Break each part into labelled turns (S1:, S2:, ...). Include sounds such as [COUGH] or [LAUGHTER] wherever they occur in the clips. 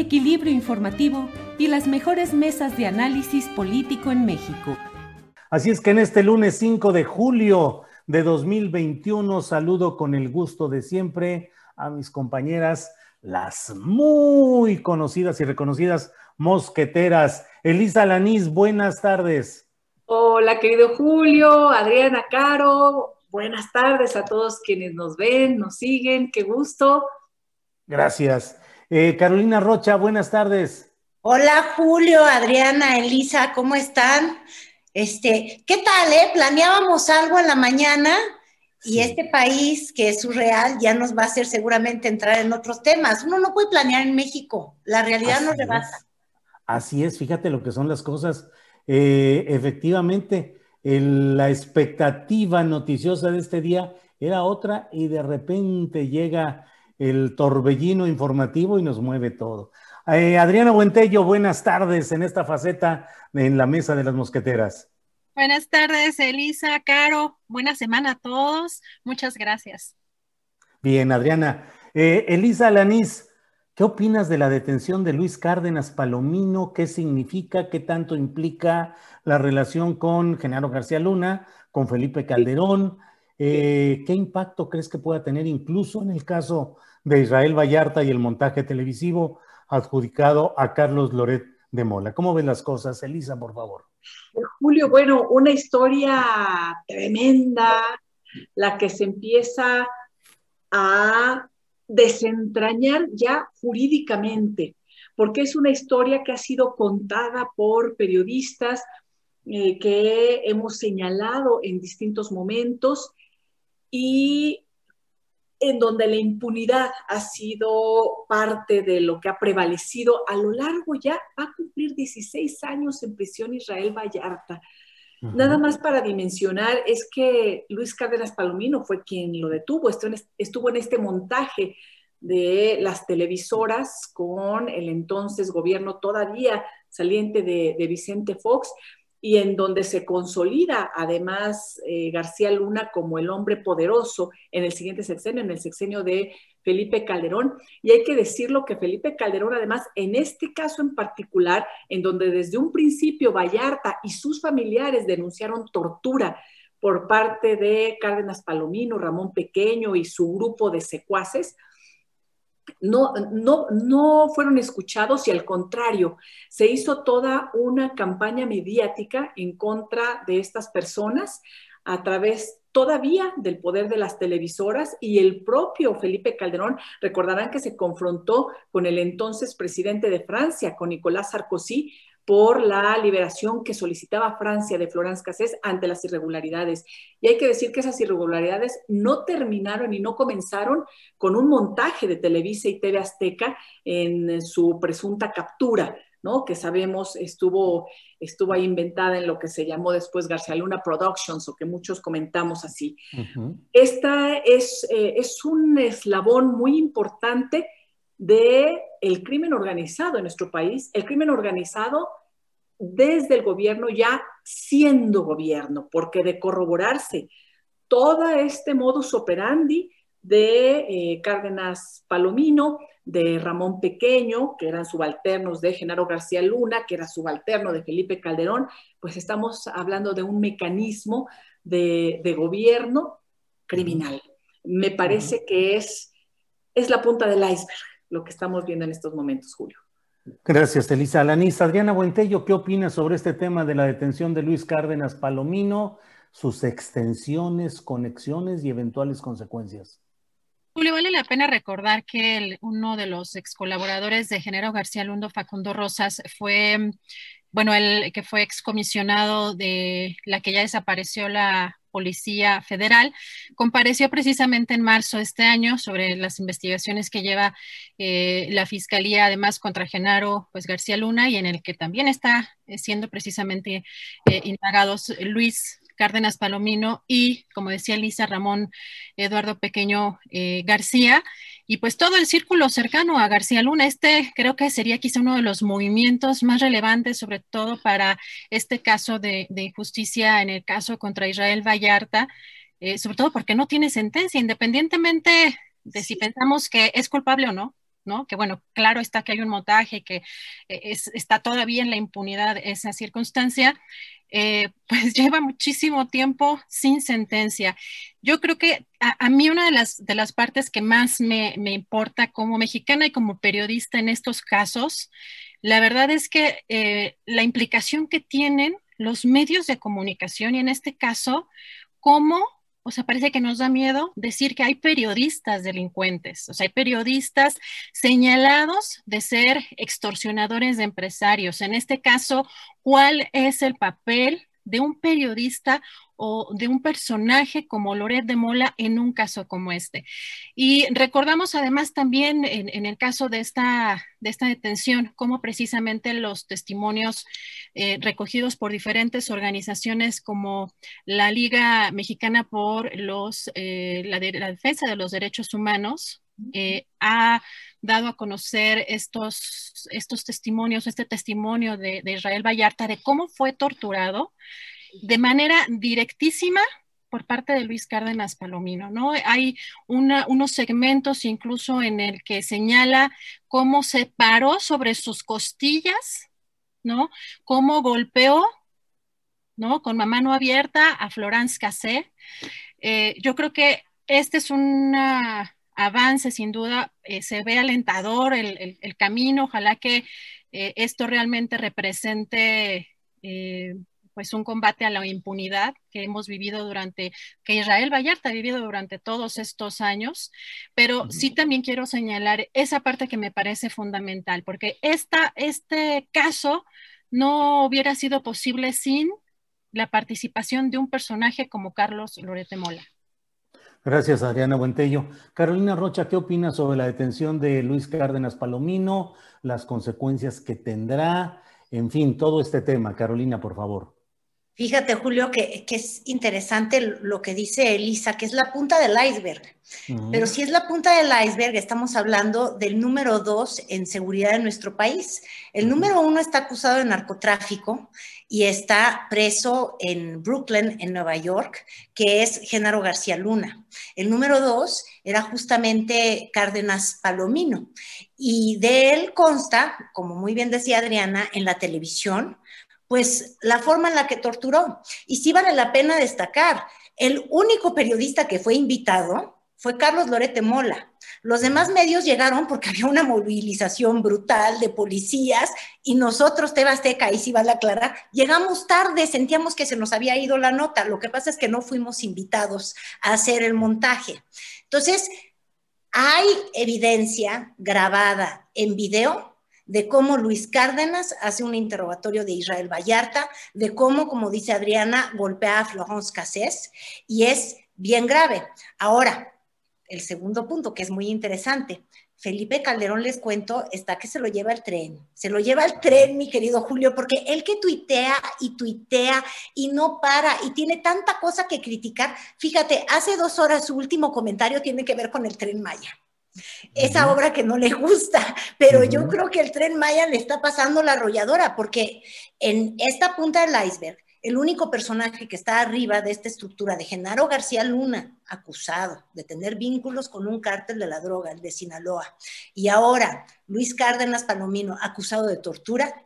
S1: equilibrio informativo y las mejores mesas de análisis político en México.
S2: Así es que en este lunes 5 de julio de 2021 saludo con el gusto de siempre a mis compañeras, las muy conocidas y reconocidas mosqueteras. Elisa Lanís, buenas tardes.
S3: Hola, querido Julio, Adriana Caro, buenas tardes a todos quienes nos ven, nos siguen, qué gusto.
S2: Gracias. Eh, Carolina Rocha, buenas tardes.
S4: Hola Julio, Adriana, Elisa, ¿cómo están? Este, ¿qué tal, eh? Planeábamos algo en la mañana y este país que es surreal ya nos va a hacer seguramente entrar en otros temas. Uno no puede planear en México, la realidad nos rebasa.
S2: Así es, fíjate lo que son las cosas. Eh, efectivamente, la expectativa noticiosa de este día era otra y de repente llega el torbellino informativo y nos mueve todo. Eh, Adriana Buentello, buenas tardes en esta faceta en la mesa de las mosqueteras.
S5: Buenas tardes, Elisa, Caro. Buena semana a todos. Muchas gracias.
S2: Bien, Adriana. Eh, Elisa Lanís, ¿qué opinas de la detención de Luis Cárdenas Palomino? ¿Qué significa? ¿Qué tanto implica la relación con Genaro García Luna, con Felipe Calderón? Eh, ¿Qué impacto crees que pueda tener incluso en el caso de Israel Vallarta y el montaje televisivo adjudicado a Carlos Loret de Mola. ¿Cómo ven las cosas? Elisa, por favor.
S3: Julio, bueno, una historia tremenda, la que se empieza a desentrañar ya jurídicamente, porque es una historia que ha sido contada por periodistas eh, que hemos señalado en distintos momentos y en donde la impunidad ha sido parte de lo que ha prevalecido a lo largo ya, va a cumplir 16 años en prisión Israel Vallarta. Nada más para dimensionar es que Luis Cárdenas Palomino fue quien lo detuvo, estuvo en este montaje de las televisoras con el entonces gobierno todavía saliente de, de Vicente Fox y en donde se consolida además eh, García Luna como el hombre poderoso en el siguiente sexenio, en el sexenio de Felipe Calderón. Y hay que decirlo que Felipe Calderón, además, en este caso en particular, en donde desde un principio Vallarta y sus familiares denunciaron tortura por parte de Cárdenas Palomino, Ramón Pequeño y su grupo de secuaces, no, no, no fueron escuchados y al contrario, se hizo toda una campaña mediática en contra de estas personas a través todavía del poder de las televisoras y el propio Felipe Calderón, recordarán que se confrontó con el entonces presidente de Francia, con Nicolás Sarkozy, por la liberación que solicitaba Francia de Florence Cassés ante las irregularidades. Y hay que decir que esas irregularidades no terminaron y no comenzaron con un montaje de Televisa y TV Azteca en su presunta captura. ¿no? que sabemos estuvo, estuvo ahí inventada en lo que se llamó después García Luna Productions, o que muchos comentamos así. Esta es, eh, es un eslabón muy importante de el crimen organizado en nuestro país, el crimen organizado desde el gobierno ya siendo gobierno, porque de corroborarse todo este modus operandi, de eh, Cárdenas Palomino, de Ramón Pequeño, que eran subalternos de Genaro García Luna, que era subalterno de Felipe Calderón, pues estamos hablando de un mecanismo de, gobierno criminal. Me parece que es, es la punta del iceberg lo que estamos viendo en estos momentos, Julio.
S2: Gracias, Elisa Alanis. Adriana Buentello, ¿qué opinas sobre este tema de la detención de Luis Cárdenas Palomino, sus extensiones, conexiones y eventuales consecuencias?
S5: Julio, vale la pena recordar que uno de los ex colaboradores de Genero García Lundo, Facundo Rosas, fue, bueno, el que fue excomisionado de la que ya desapareció la Policía Federal, compareció precisamente en marzo de este año sobre las investigaciones que lleva eh, la Fiscalía, además contra Genaro pues, García Luna, y en el que también está eh, siendo precisamente eh, indagados Luis Cárdenas Palomino y, como decía Lisa, Ramón Eduardo Pequeño eh, García, y pues todo el círculo cercano a García Luna. Este creo que sería quizá uno de los movimientos más relevantes, sobre todo para este caso de, injusticia en el caso contra Israel Vallarta, eh, sobre todo porque no tiene sentencia, independientemente de si pensamos que es culpable o no. ¿No? Que bueno, claro está que hay un montaje, que eh, está todavía en la impunidad esa circunstancia, eh, [LAUGHS] pues lleva muchísimo tiempo sin sentencia. Yo creo que a, mí una de las, de las partes que más me, importa como mexicana y como periodista en estos casos, la verdad es que eh, la implicación que tienen los medios de comunicación y en este caso, cómo o sea, parece que nos da miedo decir que hay periodistas delincuentes, o sea, hay periodistas señalados de ser extorsionadores de empresarios. En este caso, ¿cuál es el papel de un periodista o de un personaje como Loret de Mola en un caso como este. Y recordamos además también en, el caso de esta, de esta detención, cómo precisamente los testimonios eh, recogidos por diferentes organizaciones como la Liga Mexicana por los, eh, la, Defensa de los Derechos Humanos, eh, ha dado a conocer estos, estos testimonios, este testimonio de, Israel Vallarta de cómo fue torturado de manera directísima por parte de Luis Cárdenas Palomino, ¿no? Hay unos segmentos incluso en el que señala cómo se paró sobre sus costillas, ¿no? Cómo golpeó, ¿no? Con la mano abierta a Florence Cassé. Eh, yo creo que este es un avance, sin duda, eh, se ve alentador el, camino, ojalá que eh, esto realmente represente pues un combate a la impunidad que hemos vivido durante, que Israel Vallarta ha vivido durante todos estos años, pero sí también quiero señalar esa parte que me parece fundamental, porque esta, este caso no hubiera sido posible sin la participación de un personaje como Carlos Lorete Mola.
S2: Gracias, Adriana Buentello. Carolina Rocha, ¿qué opinas sobre la detención de Luis Cárdenas Palomino, las consecuencias que tendrá, en fin, todo este tema? Carolina, por favor.
S4: Fíjate, Julio, que, es interesante lo que dice Elisa, que es la punta del iceberg. Pero si es la punta del iceberg, estamos hablando del número dos en seguridad en nuestro país. El número uno está acusado de narcotráfico y está preso en Brooklyn, en Nueva York, que es Genaro García Luna. El número dos era justamente Cárdenas Palomino. Y de él consta, como muy bien decía Adriana, en la televisión, pues la forma en la que torturó. Y sí vale la pena destacar, el único periodista que fue invitado fue Carlos Lorete Mola. Los demás medios llegaron porque había una movilización brutal de policías y nosotros, Tebasteca, y sí vale aclarar, llegamos tarde, sentíamos que se nos había ido la nota. Lo que pasa es que no fuimos invitados a hacer el montaje. Entonces, hay evidencia grabada en video de cómo Luis Cárdenas hace un interrogatorio de Israel Vallarta, de cómo, como dice Adriana, golpea a Florence Cassés, y es bien grave. Ahora, el segundo punto, que es muy interesante. Felipe Calderón, les cuento, está que se lo lleva el tren. Se lo lleva el tren, mi querido Julio, porque él que tuitea y tuitea y no para y tiene tanta cosa que criticar. Fíjate, hace dos horas su último comentario tiene que ver con el tren Maya esa obra que no le gusta, pero yo creo que el tren Maya le está pasando la arrolladora, porque en esta punta del iceberg el único personaje que está arriba de esta estructura de Genaro García Luna, acusado de tener vínculos con un cártel de la droga, el de Sinaloa, y ahora Luis Cárdenas Palomino, acusado de tortura,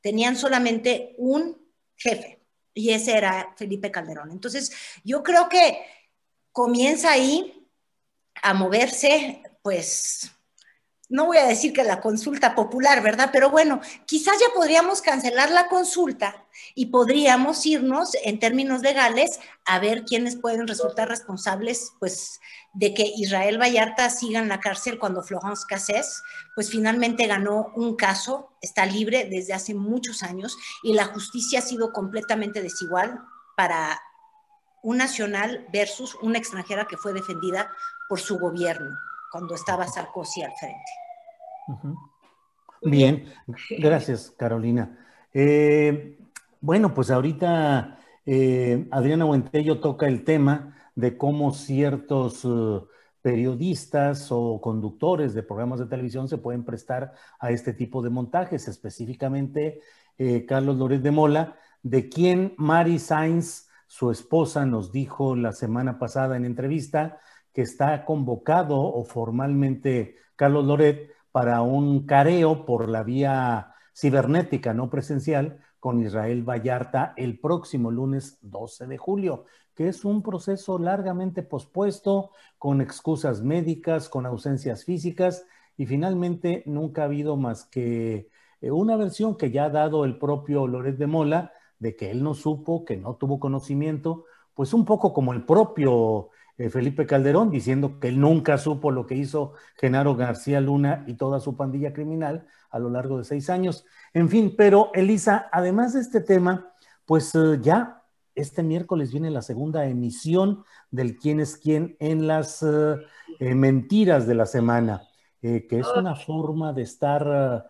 S4: tenían solamente un jefe, y ese era Felipe Calderón. Entonces, yo creo que comienza ahí a moverse, pues, no voy a decir que la consulta popular, ¿verdad? Pero bueno, quizás ya podríamos cancelar la consulta y podríamos irnos en términos legales a ver quiénes pueden resultar responsables, pues, de que Israel Vallarta siga en la cárcel cuando Florence Cassés, pues finalmente ganó un caso, está libre desde hace muchos años y la justicia ha sido completamente desigual para un nacional versus una extranjera que fue defendida por su gobierno cuando estaba Sarkozy al frente.
S2: Bien, gracias Carolina. Eh, bueno, pues ahorita eh, Adriana Huentello toca el tema de cómo ciertos uh, periodistas o conductores de programas de televisión se pueden prestar a este tipo de montajes, específicamente eh, Carlos Loret de Mola, de quien Mari Sainz, su esposa, nos dijo la semana pasada en entrevista que está convocado o formalmente Carlos Loret para un careo por la vía cibernética, no presencial, con Israel Vallarta el próximo lunes 12 de julio que es un proceso largamente pospuesto, con excusas médicas, con ausencias físicas, y finalmente nunca ha habido más que eh, una versión que ya ha dado el propio Loret de Mola, de que él no supo, que no tuvo conocimiento, pues un poco como el propio Felipe Calderón, diciendo que él nunca supo lo que hizo Genaro García Luna y toda su pandilla criminal a lo largo de seis años. En fin, pero Elisa, además de este tema, pues eh, ya este miércoles viene la segunda emisión del quién es quién en las eh, eh, mentiras de la semana, eh, que es una forma de estar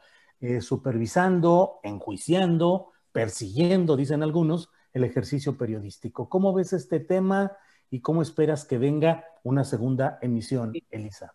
S2: supervisando, enjuiciando, persiguiendo, dicen algunos, el ejercicio periodístico. ¿Cómo ves este tema y cómo esperas que venga una segunda emisión, Elisa?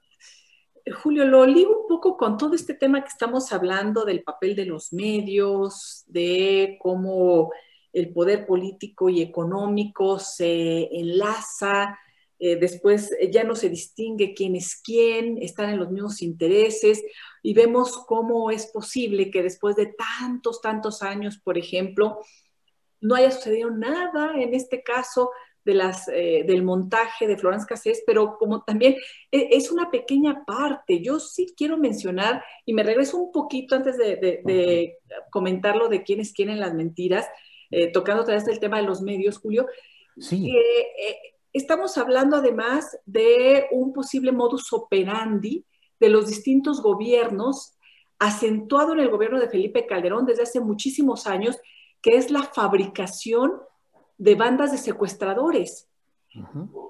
S3: Julio, lo ligo un poco con todo este tema que estamos hablando del papel de los medios, de cómo el poder político y económico se enlaza, eh, después ya no se distingue quién es quién, están en los mismos intereses y vemos cómo es posible que después de tantos, tantos años, por ejemplo, no haya sucedido nada en este caso de las, eh, del montaje de Florence Cassés, pero como también es una pequeña parte. Yo sí quiero mencionar, y me regreso un poquito antes de, de, de comentar de quién es quién en las mentiras, eh, tocando otra vez el tema de los medios, Julio.
S2: Sí.
S3: Eh, estamos hablando además de un posible modus operandi de los distintos gobiernos, acentuado en el gobierno de Felipe Calderón desde hace muchísimos años, que es la fabricación de bandas de secuestradores.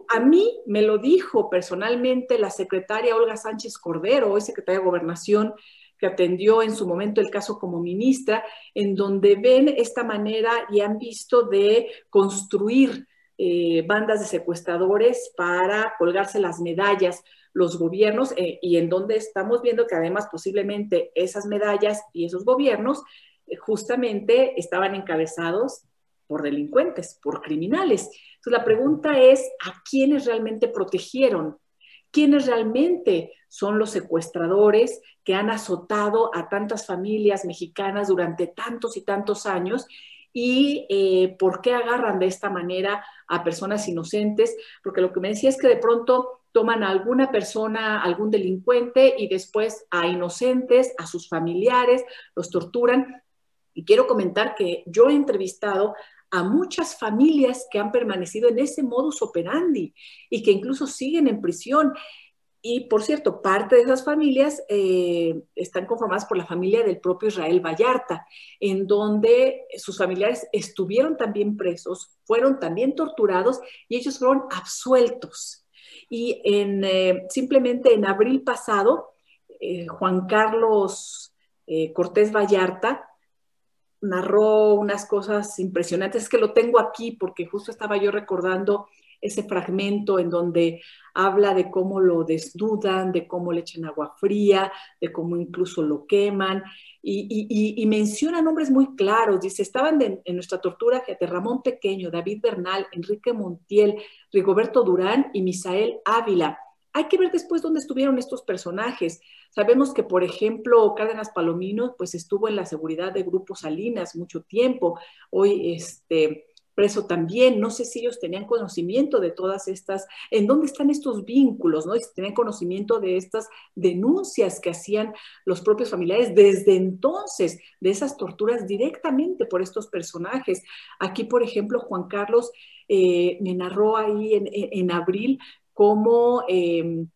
S3: A mí me lo dijo personalmente la secretaria Olga Sánchez Cordero, hoy secretaria de Gobernación, que atendió en su momento el caso como ministra, en donde ven esta manera y han visto de construir eh, bandas de secuestradores para colgarse las medallas los gobiernos eh, y en donde estamos viendo que además posiblemente esas medallas y esos gobiernos eh, justamente estaban encabezados por delincuentes, por criminales. Entonces la pregunta es, ¿a quiénes realmente protegieron? ¿Quiénes realmente son los secuestradores que han azotado a tantas familias mexicanas durante tantos y tantos años y eh, por qué agarran de esta manera a personas inocentes, porque lo que me decía es que de pronto toman a alguna persona, algún delincuente y después a inocentes, a sus familiares, los torturan. Y quiero comentar que yo he entrevistado a muchas familias que han permanecido en ese modus operandi y que incluso siguen en prisión. Y por cierto, parte de esas familias eh, están conformadas por la familia del propio Israel Vallarta, en donde sus familiares estuvieron también presos, fueron también torturados y ellos fueron absueltos. Y en, eh, simplemente en abril pasado, eh, Juan Carlos Cortés Vallarta narró unas cosas impresionantes, es que lo tengo aquí porque justo estaba yo recordando ese fragmento en donde habla de cómo lo desnudan, de cómo le echan agua fría, de cómo incluso lo queman, y, menciona nombres muy claros. Dice, estaban en nuestra tortura, fíjate, Ramón Pequeño, David Bernal, Enrique Montiel, Rigoberto Durán y Misael Ávila. Hay que ver después dónde estuvieron estos personajes. Sabemos que, por ejemplo, Cárdenas Palomino, pues estuvo en la seguridad de Grupo Salinas mucho tiempo. Hoy, este, preso también. No sé si ellos tenían conocimiento de todas estas, en dónde están estos vínculos, ¿no? Si tenían conocimiento de estas denuncias que hacían los propios familiares desde entonces, de esas torturas directamente por estos personajes. Aquí, por ejemplo, Juan Carlos eh, me narró ahí en, abril cómo em,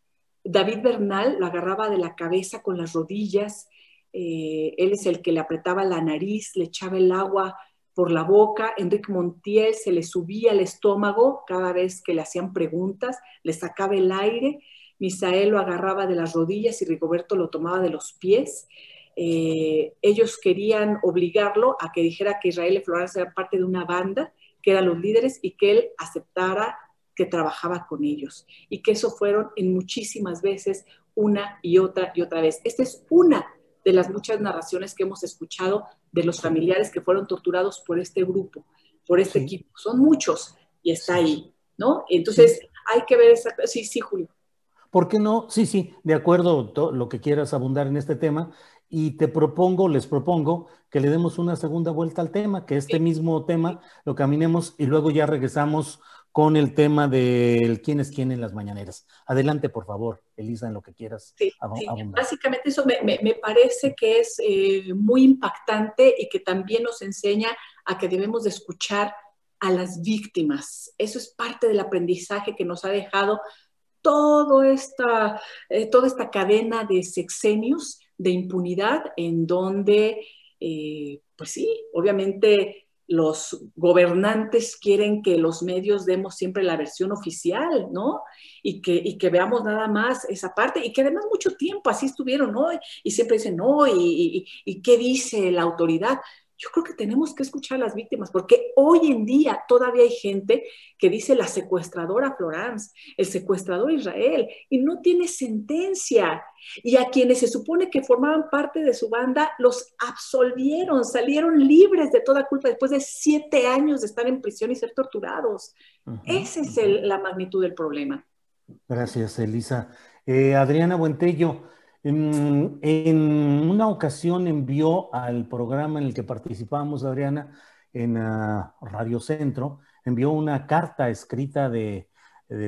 S3: David Bernal lo agarraba de la cabeza con las rodillas. Eh, él es el que le apretaba la nariz, le echaba el agua por la boca, Enrique Montiel se le subía el estómago cada vez que le hacían preguntas, le sacaba el aire, Misael lo agarraba de las rodillas y Rigoberto lo tomaba de los pies. Eh, ellos querían obligarlo a que dijera que Israel y Florence eran parte de una banda, que eran los líderes y que él aceptara que trabajaba con ellos y que eso fueron en muchísimas veces una y otra y otra vez. Esta es una de las muchas narraciones que hemos escuchado de los familiares que fueron torturados por este grupo, por este equipo. Son muchos y está ahí, ¿no? Entonces hay que ver esa... Sí, sí, Julio.
S2: ¿Por qué no? Sí, sí, de acuerdo, lo que quieras abundar en este tema. Y te propongo, les propongo que le demos una segunda vuelta al tema, que este mismo tema lo caminemos y luego ya regresamos con el tema del quién es quién en las mañaneras. Adelante, por favor, Elisa, en lo que quieras.
S3: Sí, Básicamente eso me, parece que es eh, muy impactante y que también nos enseña a que debemos de escuchar a las víctimas. Eso es parte del aprendizaje que nos ha dejado todo esta, eh, toda esta cadena de sexenios de impunidad en donde, eh, pues sí, obviamente los gobernantes quieren que los medios demos siempre la versión oficial, ¿no? Y que, que veamos nada más esa parte, y que además mucho tiempo así estuvieron, ¿no? Y siempre dicen, no, y, y qué dice la autoridad? Yo creo que tenemos que escuchar a las víctimas, porque hoy en día todavía hay gente que dice la secuestradora Florence, el secuestrador Israel, y no tiene sentencia. Y a quienes se supone que formaban parte de su banda, los absolvieron, salieron libres de toda culpa después de siete años de estar en prisión y ser torturados. Esa es la magnitud del problema.
S2: Gracias, Elisa. Eh, Adriana Buentello, en, una ocasión envió al programa en el que participábamos, Adriana, en ah, Radio Centro, envió una carta escrita de,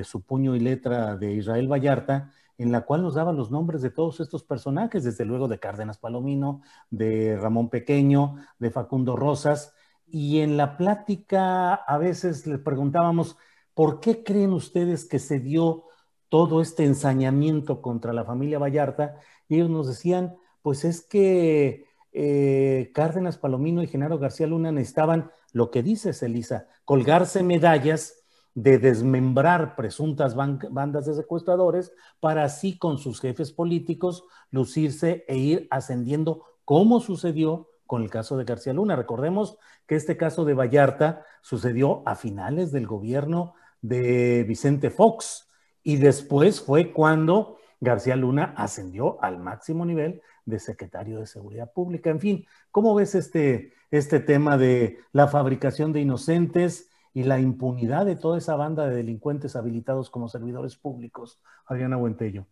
S2: su puño y letra de Israel Vallarta, en la cual nos daba los nombres de todos estos personajes, desde luego de Cárdenas Palomino, de Ramón Pequeño, de Facundo Rosas, y en la plática a veces le preguntábamos, ¿por qué creen ustedes que se dio todo este ensañamiento contra la familia Vallarta, y ellos nos decían, pues es que eh, Cárdenas Palomino y Genaro García Luna necesitaban, lo que dices, Elisa, colgarse medallas de desmembrar presuntas bandas de secuestradores para así con sus jefes políticos lucirse e ir ascendiendo, como sucedió con el caso de García Luna. Recordemos que este caso de Vallarta sucedió a finales del gobierno de Vicente Fox, y después fue cuando García Luna ascendió al máximo nivel de secretario de Seguridad Pública. En fin, ¿cómo ves este, este tema de la fabricación de inocentes y la impunidad de toda esa banda de delincuentes habilitados como servidores públicos? Adriana Buentello.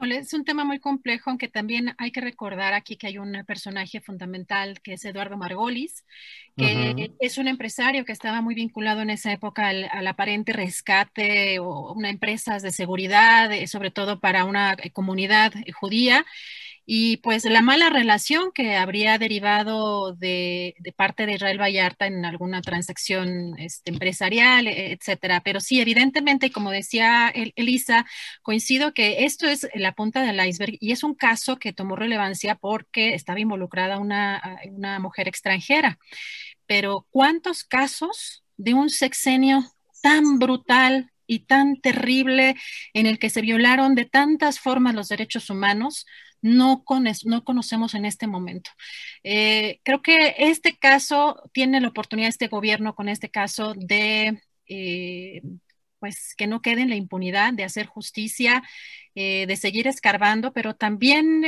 S5: Es un tema muy complejo, aunque también hay que recordar aquí que hay un personaje fundamental que es Eduardo Margolis, que es un empresario que estaba muy vinculado en esa época al, aparente rescate o una empresa de seguridad, eh, sobre todo para una comunidad judía y pues la mala relación que habría derivado de, parte de Israel Vallarta en alguna transacción este, empresarial, e, etcétera. Pero sí, evidentemente, como decía Elisa, coincido que esto es la punta del iceberg y es un caso que tomó relevancia porque estaba involucrada una, una mujer extranjera. Pero ¿cuántos casos de un sexenio tan brutal y tan terrible en el que se violaron de tantas formas los derechos humanos? No, no conocemos en este momento. Eh, creo que este caso tiene la oportunidad, este gobierno con este caso de... Eh, pues que no quede en la impunidad de hacer justicia, eh, de seguir escarbando, pero también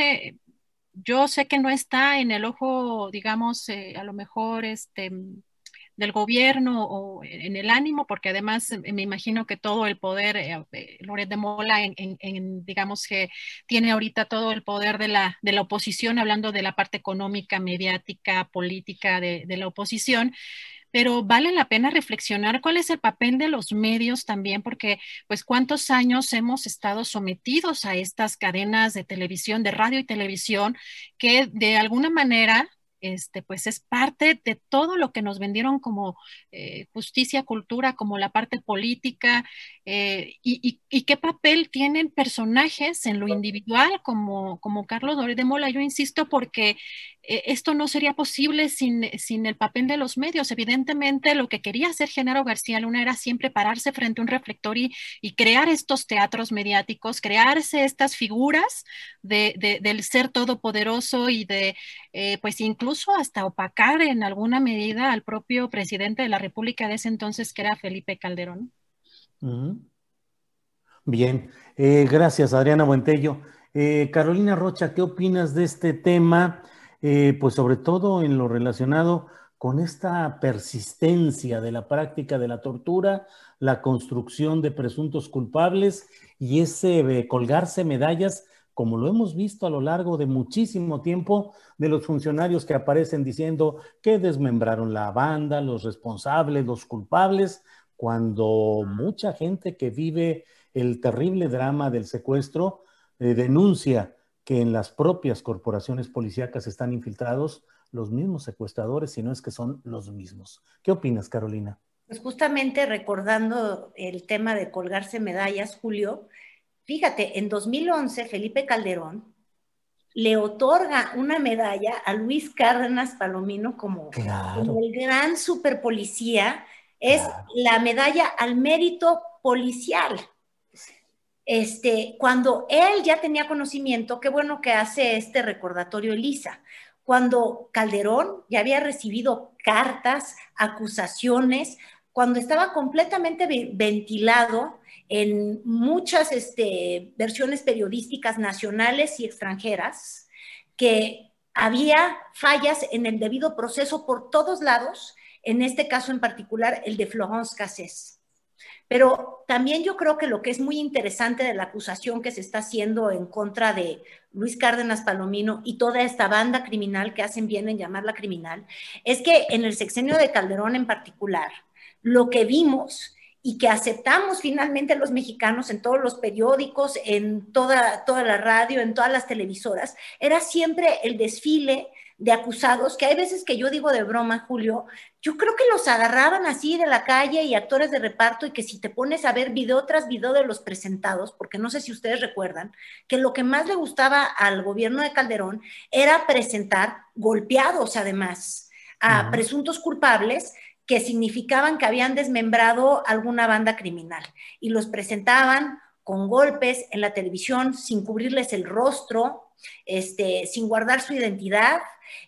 S5: yo sé que no está en el ojo, digamos, a lo mejor este del gobierno o en el ánimo, porque además me imagino que todo el poder, eh, Loret de Mola, en, digamos que tiene ahorita todo el poder de la, de la oposición, hablando de la parte económica, mediática, política de, de la oposición, pero vale la pena reflexionar cuál es el papel de los medios también, porque pues cuántos años hemos estado sometidos a estas cadenas de televisión, de radio y televisión, que de alguna manera este, pues es parte de todo lo que nos vendieron como eh, justicia, cultura, como la parte política, eh, y, qué papel tienen personajes en lo individual, como, como Carlos Dore de Mola. Yo insisto, porque esto no sería posible sin, sin, el papel de los medios. Evidentemente, lo que quería hacer Genaro García Luna era siempre pararse frente a un reflector y, crear estos teatros mediáticos, crearse estas figuras de, del ser todopoderoso y de, eh, pues incluso hasta opacar en alguna medida al propio presidente de la República de ese entonces, que era Felipe Calderón.
S2: Bien, eh, gracias Adriana Buentello. Carolina Rocha, ¿qué opinas de este tema? Eh, pues sobre todo en lo relacionado con esta persistencia de la práctica de la tortura, la construcción de presuntos culpables y ese colgarse medallas, como lo hemos visto a lo largo de muchísimo tiempo, de los funcionarios que aparecen diciendo que desmembraron la banda, los responsables, los culpables, cuando mucha gente que vive el terrible drama del secuestro eh, denuncia que en las propias corporaciones policíacas están infiltrados los mismos secuestradores, si no es que son los mismos. ¿Qué opinas, Carolina?
S4: Pues justamente recordando el tema de colgarse medallas, Julio, fíjate, en 2011 Felipe Calderón le otorga una medalla a Luis Cárdenas Palomino como, el gran superpolicía, es la medalla al mérito policial este, cuando él ya tenía conocimiento, qué bueno que hace este recordatorio Elisa, cuando Calderón ya había recibido cartas, acusaciones, cuando estaba completamente ventilado en muchas este, versiones periodísticas nacionales y extranjeras, que había fallas en el debido proceso por todos lados, en este caso en particular el de Florence Cassés. Pero también yo creo que lo que es muy interesante de la acusación que se está haciendo en contra de Luis Cárdenas Palomino y toda esta banda criminal que hacen bien en llamarla criminal, es que en el sexenio de Calderón en particular, lo que vimos y que aceptamos finalmente los mexicanos en todos los periódicos, en toda, toda la radio, en todas las televisoras, era siempre el desfile de acusados, que hay veces que yo digo de broma, Julio, yo creo que los agarraban así de la calle y actores de reparto y que si te pones a ver video tras video de los presentados, porque no sé si ustedes recuerdan, que lo que más le gustaba al gobierno de Calderón era presentar golpeados además a presuntos culpables que significaban que habían desmembrado alguna banda criminal. Y los presentaban con golpes en la televisión sin cubrirles el rostro, este, sin guardar su identidad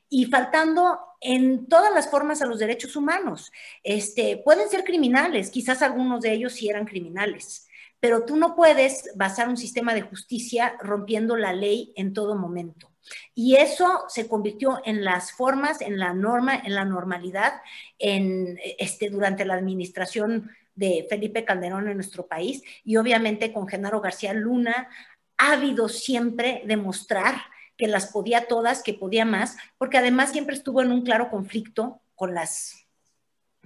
S4: y faltando en todas las formas a los derechos humanos. Este, pueden ser criminales, quizás algunos de ellos sí eran criminales, pero tú no puedes basar un sistema de justicia rompiendo la ley en todo momento. Y eso se convirtió en las formas, en la norma, en la normalidad, en, este, durante la administración de Felipe Calderón en nuestro país y obviamente con Genaro García Luna, ávido siempre de mostrar que las podía todas, que podía más, porque además siempre estuvo en un claro conflicto con las,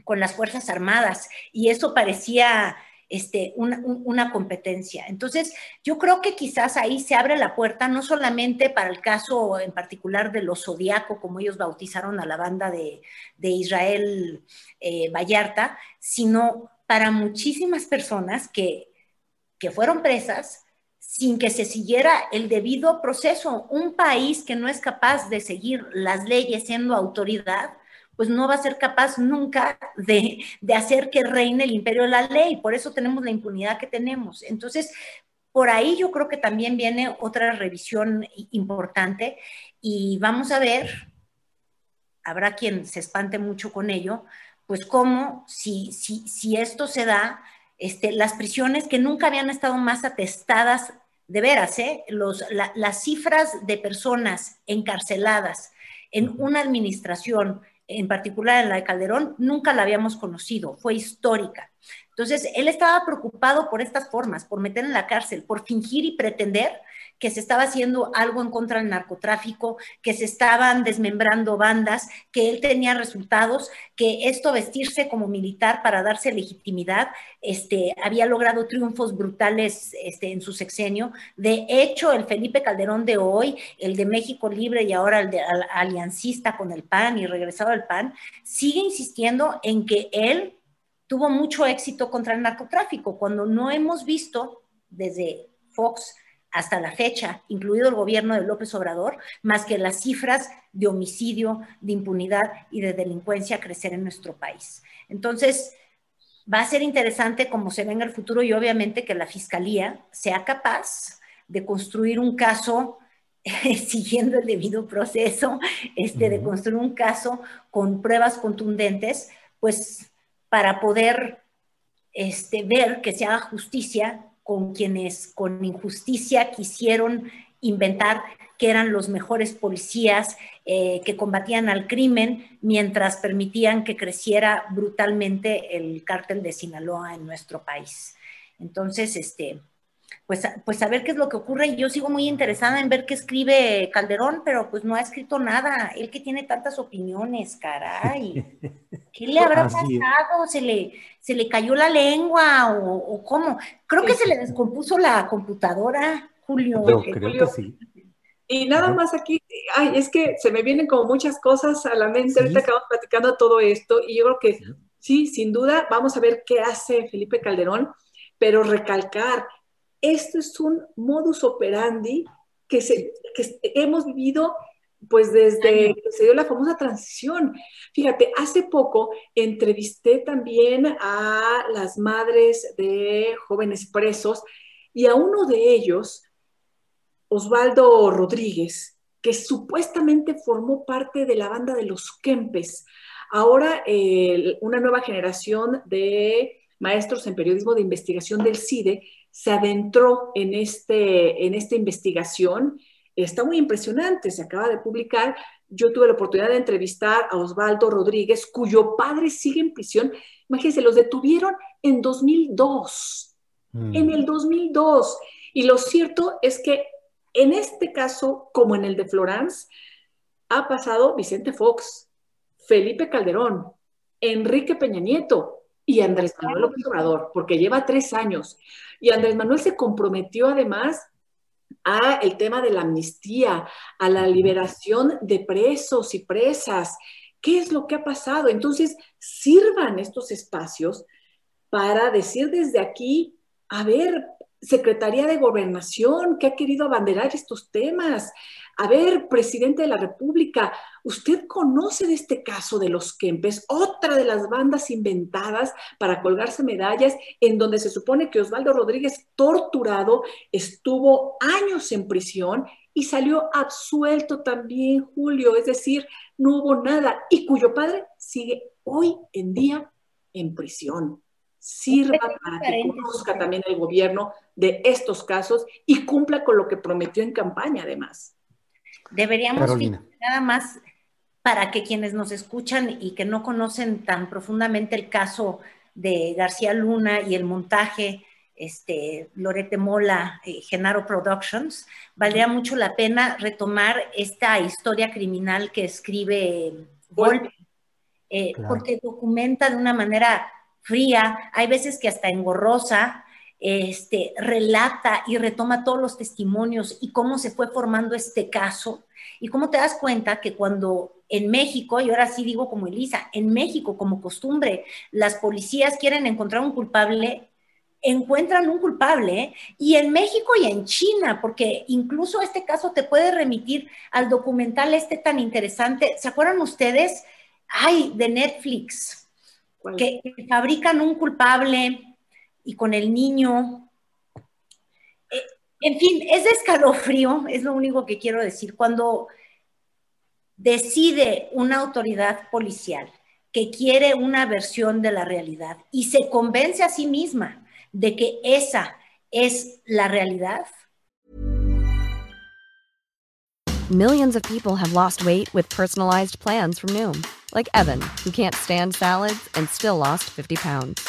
S4: con las Fuerzas Armadas y eso parecía este, una, competencia. Entonces, yo creo que quizás ahí se abre la puerta, no solamente para el caso en particular de los Zodíaco, como ellos bautizaron a la banda de, Israel eh, Vallarta, sino para muchísimas personas que, que fueron presas, sin que se siguiera el debido proceso. Un país que no es capaz de seguir las leyes siendo autoridad, pues no va a ser capaz nunca de, hacer que reine el imperio de la ley. Por eso tenemos la impunidad que tenemos. Entonces, por ahí yo creo que también viene otra revisión importante y vamos a ver, habrá quien se espante mucho con ello, pues cómo, si, si, si esto se da, este, las prisiones que nunca habían estado más atestadas, de veras, ¿eh? Los, las cifras de personas encarceladas en una administración, en particular en la de Calderón, nunca la habíamos conocido, fue histórica. Entonces, él estaba preocupado por estas formas, por meter en la cárcel, por fingir y pretender que se estaba haciendo algo en contra del narcotráfico, que se estaban desmembrando bandas, que él tenía resultados, que esto vestirse como militar para darse legitimidad, este, había logrado triunfos brutales este, en su sexenio. De hecho, el Felipe Calderón de hoy, el de México Libre y ahora el de aliancista con el PAN y regresado al PAN, sigue insistiendo en que él tuvo mucho éxito contra el narcotráfico, cuando no hemos visto desde Fox hasta la fecha, incluido el gobierno de López Obrador, más que las cifras de homicidio, de impunidad y de delincuencia crecer en nuestro país. Entonces, va a ser interesante cómo se venga el futuro y obviamente que la Fiscalía sea capaz de construir un caso [LAUGHS] siguiendo el debido proceso, este, de construir un caso con pruebas contundentes, pues para poder este, ver que se haga justicia con quienes con injusticia quisieron inventar que eran los mejores policías eh, que combatían al crimen mientras permitían que creciera brutalmente el cártel de Sinaloa en nuestro país. Entonces, este, pues, pues a ver qué es lo que ocurre. Yo sigo muy interesada en ver qué escribe Calderón, pero pues no ha escrito nada. Él que tiene tantas opiniones, caray. [LAUGHS] ¿Qué le habrá pasado? ¿Se le, ¿Se le cayó la lengua o, cómo? Creo que se le descompuso la computadora, Julio.
S2: creo que sí.
S3: Y nada más aquí, ay, es que se me vienen como muchas cosas a la mente. Ahorita acabamos platicando todo esto y yo creo que sí, sin duda, vamos a ver qué hace Felipe Calderón, pero recalcar, esto es un modus operandi que, se, hemos vivido pues desde que se dio la famosa transición. Fíjate, hace poco entrevisté también a las madres de jóvenes presos y a uno de ellos, Osvaldo Rodríguez, que supuestamente formó parte de la banda de los Kempes. Ahora una nueva generación de maestros en periodismo de investigación del CIDE se adentró en, este, en esta investigación. Está muy impresionante, se acaba de publicar. Yo tuve la oportunidad de entrevistar a Osvaldo Rodríguez, cuyo padre sigue en prisión. Imagínense, los detuvieron en 2002. Mm. En el 2002. Y lo cierto es que en este caso, como en el de Florence, ha pasado Vicente Fox, Felipe Calderón, Enrique Peña Nieto, y Andrés Manuel López Obrador, porque lleva tres años. Y Andrés Manuel se comprometió además a el tema de la amnistía, a la liberación de presos y presas. ¿Qué es lo que ha pasado? Entonces, sirvan estos espacios para decir desde aquí, a ver, Secretaría de Gobernación, que ha querido abanderar estos temas, a ver, presidente de la República, ¿usted conoce de este caso de los Kempes, otra de las bandas inventadas para colgarse medallas, en donde se supone que Osvaldo Rodríguez, torturado, estuvo años en prisión y salió absuelto también, Julio? Es decir, no hubo nada y cuyo padre sigue hoy en día en prisión sirva para que conozca también el gobierno de estos casos y cumpla con lo que prometió en campaña, además.
S4: Deberíamos, nada más para que quienes nos escuchan y que no conocen tan profundamente el caso de García Luna y el montaje, este, Lorete Mola, eh, Genaro Productions, valdría mucho la pena retomar esta historia criminal que escribe Golpe, eh, porque documenta de una manera fría, hay veces que hasta engorrosa, este, relata y retoma todos los testimonios y cómo se fue formando este caso y cómo te das cuenta que cuando en México, y ahora sí digo como Elisa, en México como costumbre, las policías quieren encontrar un culpable, encuentran un culpable, ¿eh? y en México y en China, porque incluso este caso te puede remitir al documental este tan interesante, ¿se acuerdan ustedes? Ay, de Netflix, que fabrican un culpable y con el niño. Eh, en fin, es de escalofrío, es lo único que quiero decir. Cuando decide una autoridad policial que quiere una versión de la realidad y se convence a sí misma de que esa es la realidad?
S6: Millions of people have lost weight with personalized plans from Noom, like Evan, who can't stand salads and still lost 50 pounds.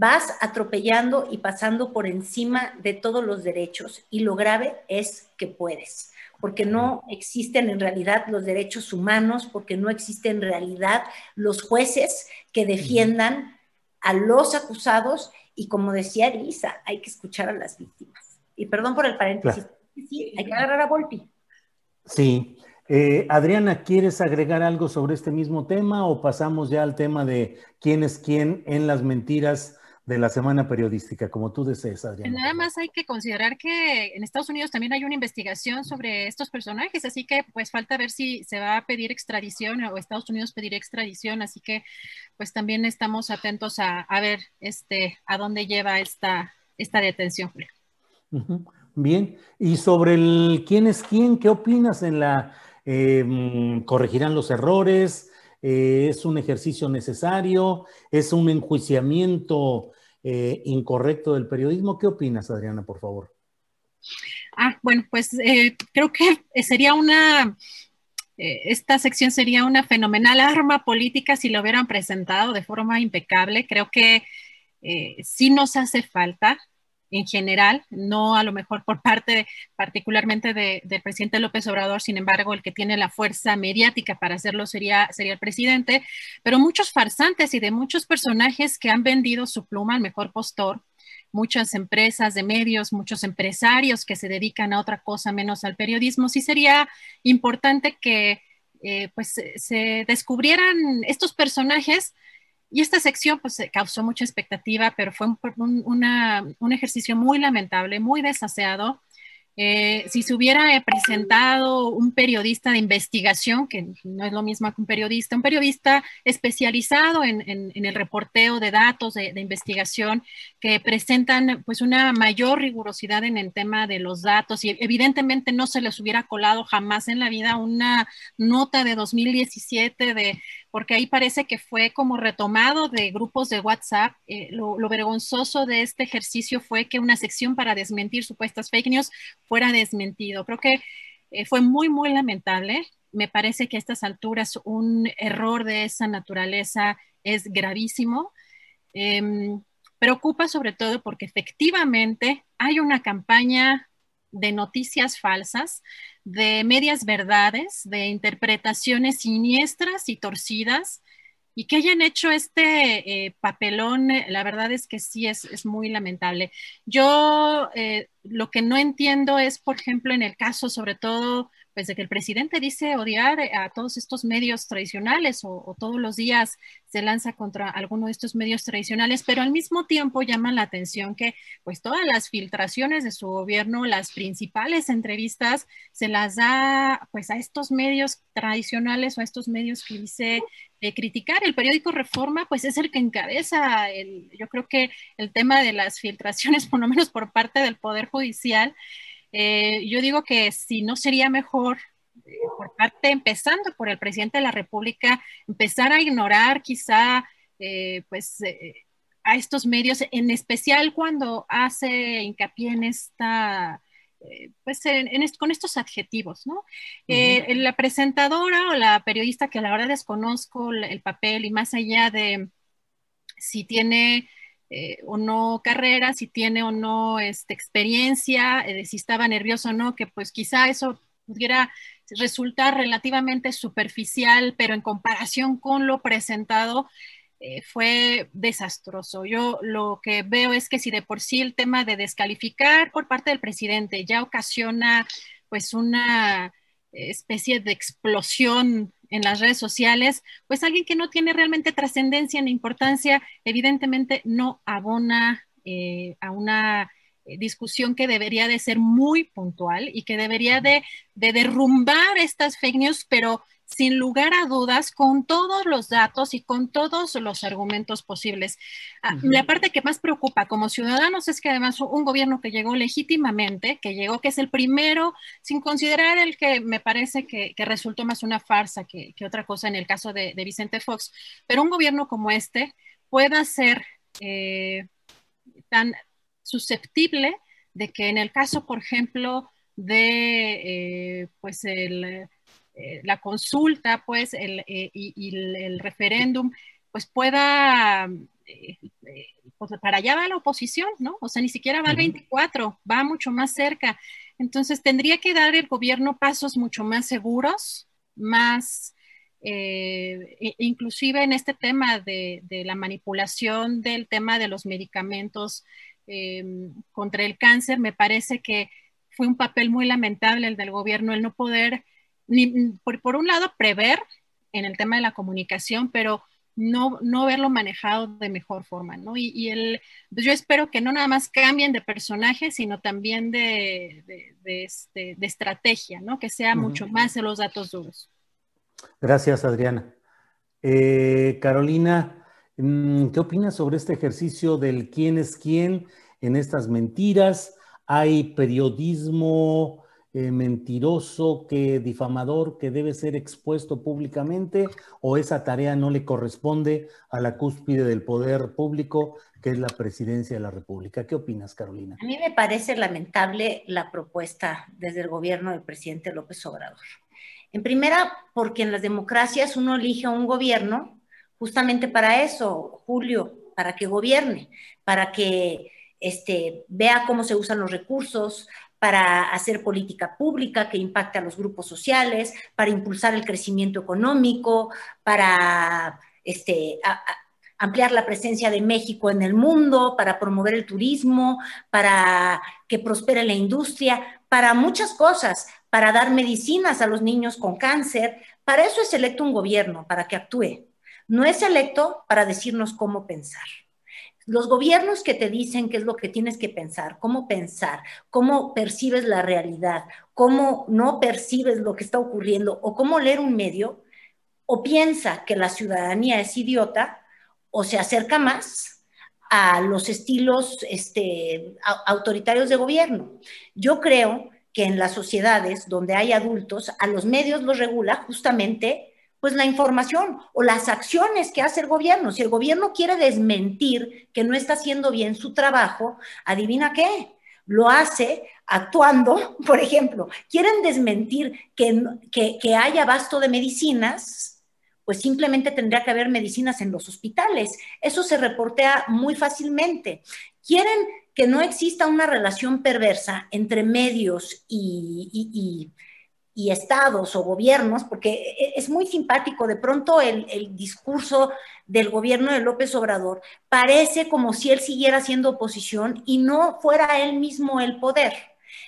S4: Vas atropellando y pasando por encima de todos los derechos y lo grave es que puedes, porque no existen en realidad los derechos humanos, porque no existen en realidad los jueces que defiendan a los acusados y como decía Elisa, hay que escuchar a las víctimas. Y perdón por el paréntesis, sí, hay que agarrar a Volpi.
S2: Sí. Eh, Adriana, ¿quieres agregar algo sobre este mismo tema o pasamos ya al tema de quién es quién en las mentiras de la semana periodística, como tú desees, Adriana?
S5: Nada más hay que considerar que en Estados Unidos también hay una investigación sobre estos personajes, así que pues falta ver si se va a pedir extradición o Estados Unidos pedir extradición, así que pues también estamos atentos a, a ver este, a dónde lleva esta, esta detención.
S2: Bien, y sobre el quién es quién, ¿qué opinas en la eh, corregirán los errores? Eh, ¿Es un ejercicio necesario? ¿Es un enjuiciamiento eh, incorrecto del periodismo? ¿Qué opinas, Adriana, por favor?
S5: Ah, bueno, pues eh, creo que sería una, eh, esta sección sería una fenomenal arma política si lo hubieran presentado de forma impecable. Creo que eh, sí nos hace falta en general, no a lo mejor por parte particularmente de, del presidente López Obrador, sin embargo, el que tiene la fuerza mediática para hacerlo sería, sería el presidente, pero muchos farsantes y de muchos personajes que han vendido su pluma al mejor postor, muchas empresas de medios, muchos empresarios que se dedican a otra cosa menos al periodismo, sí sería importante que eh, pues se descubrieran estos personajes y esta sección pues causó mucha expectativa, pero fue un, una, un ejercicio muy lamentable, muy desaseado. Eh, si se hubiera presentado un periodista de investigación, que no es lo mismo que un periodista, un periodista especializado en, en, en el reporteo de datos de, de, investigación, que presentan pues una mayor rigurosidad en el tema de los datos y evidentemente no se les hubiera colado jamás en la vida una nota de 2017 de porque ahí parece que fue como retomado de grupos de WhatsApp. Eh, lo, vergonzoso de este ejercicio fue que una sección para desmentir supuestas fake news fuera desmentido. Creo que eh, fue muy, muy lamentable. Me parece que a estas alturas un error de esa naturaleza es gravísimo. Eh, preocupa sobre todo porque efectivamente hay una campaña de noticias falsas, de medias verdades, de interpretaciones siniestras y torcidas, y que hayan hecho este eh, papelón, la verdad es que sí es, es muy lamentable. Yo eh, lo que no entiendo es, por ejemplo, en el caso sobre todo pues de que el presidente dice odiar a todos estos medios tradicionales o, o, todos los días se lanza contra alguno de estos medios tradicionales, pero al mismo tiempo llama la atención que pues todas las filtraciones de su gobierno, las principales entrevistas se las da pues a estos medios tradicionales o a estos medios que dice eh, criticar. El periódico Reforma pues es el que encabeza el, yo creo que el tema de las filtraciones, [LAUGHS] por lo menos por parte del Poder Judicial. Eh, yo digo que si no sería mejor eh, por parte, empezando por el presidente de la República, empezar a ignorar quizá, eh, pues, a estos medios, en especial cuando hace hincapié en esta, pues, en, en est con estos adjetivos, ¿no? Uh -huh. la presentadora o la periodista que a la verdad desconozco el, el papel y más allá de si tiene eh, o no carrera, si tiene o no este, experiencia, eh, si estaba nervioso o no, que pues quizá eso pudiera resultar relativamente superficial, pero en comparación con lo presentado, eh, fue desastroso. Yo lo que veo es que si de por sí el tema de descalificar por parte del presidente ya ocasiona pues una especie de explosión en las redes sociales, pues alguien que no tiene realmente trascendencia ni importancia, evidentemente no abona eh, a una eh, discusión que debería de ser muy puntual y que debería de, de derrumbar estas fake news, pero sin lugar a dudas, con todos los datos y con todos los argumentos posibles. Ah, la parte que más preocupa como ciudadanos es que además un gobierno que llegó legítimamente, que llegó, que es el primero, sin considerar el que me parece que, resultó más una farsa que, otra cosa en el caso de, Vicente Fox, pero un gobierno como este pueda ser eh, tan susceptible de que en el caso, por ejemplo, de eh, pues el eh, la consulta, pues, el, eh, y, el, referéndum, pues pueda, eh, pues para allá va la oposición, ¿no? O sea, ni siquiera va al 24, va mucho más cerca. Entonces, tendría que dar el gobierno pasos mucho más seguros, más, e, inclusive en este tema de, de, la manipulación del tema de los medicamentos contra el cáncer, me parece que fue un papel muy lamentable el del gobierno, el no poder por, un lado, prever en el tema de la comunicación, pero no, no verlo manejado de mejor forma, ¿no? Y, el, pues yo espero que no nada más cambien de personaje, sino también de, de, este, estrategia, ¿no? Que sea mucho más de los datos duros.
S2: Gracias, Adriana. Eh, Carolina, mm, ¿qué opinas sobre este ejercicio del quién es quién en estas mentiras? ¿Hay periodismo eh, mentiroso, que difamador, que debe ser expuesto públicamente o esa tarea no le corresponde a la cúspide del poder público, que es la presidencia de la República. ¿Qué opinas, Carolina?
S4: A mí me parece lamentable la propuesta desde el gobierno del presidente López Obrador. En primera, porque en las democracias uno elige a un gobierno justamente para eso, Julio, para que gobierne, para que este, vea cómo se usan los recursos, para hacer política pública que impacte a los grupos sociales, para impulsar el crecimiento económico, para este, ampliar la presencia de México en el mundo, para promover el turismo, para que prospere la industria, para muchas cosas, para dar medicinas a los niños con cáncer. Para eso es electo un gobierno, para que actúe. No es electo para decirnos cómo pensar los gobiernos que te dicen qué es lo que tienes que pensar, cómo pensar, cómo percibes la realidad, cómo no percibes lo que está ocurriendo o cómo leer un medio, o piensa que la ciudadanía es idiota o se acerca más a los estilos este, autoritarios de gobierno. Yo creo que en las sociedades donde hay adultos, a los medios los regula justamente pues la información o las acciones que hace el gobierno. Si el gobierno quiere desmentir que no está haciendo bien su trabajo, adivina qué, lo hace actuando, [LAUGHS] por ejemplo, quieren desmentir que, que, haya abasto de medicinas, pues simplemente tendría que haber medicinas en los hospitales. Eso se reportea muy fácilmente. Quieren que no exista una relación perversa entre medios y estados o gobiernos, porque e, es muy simpático, de pronto el, discurso del gobierno de López Obrador parece como si él siguiera haciendo oposición y no fuera él mismo el poder.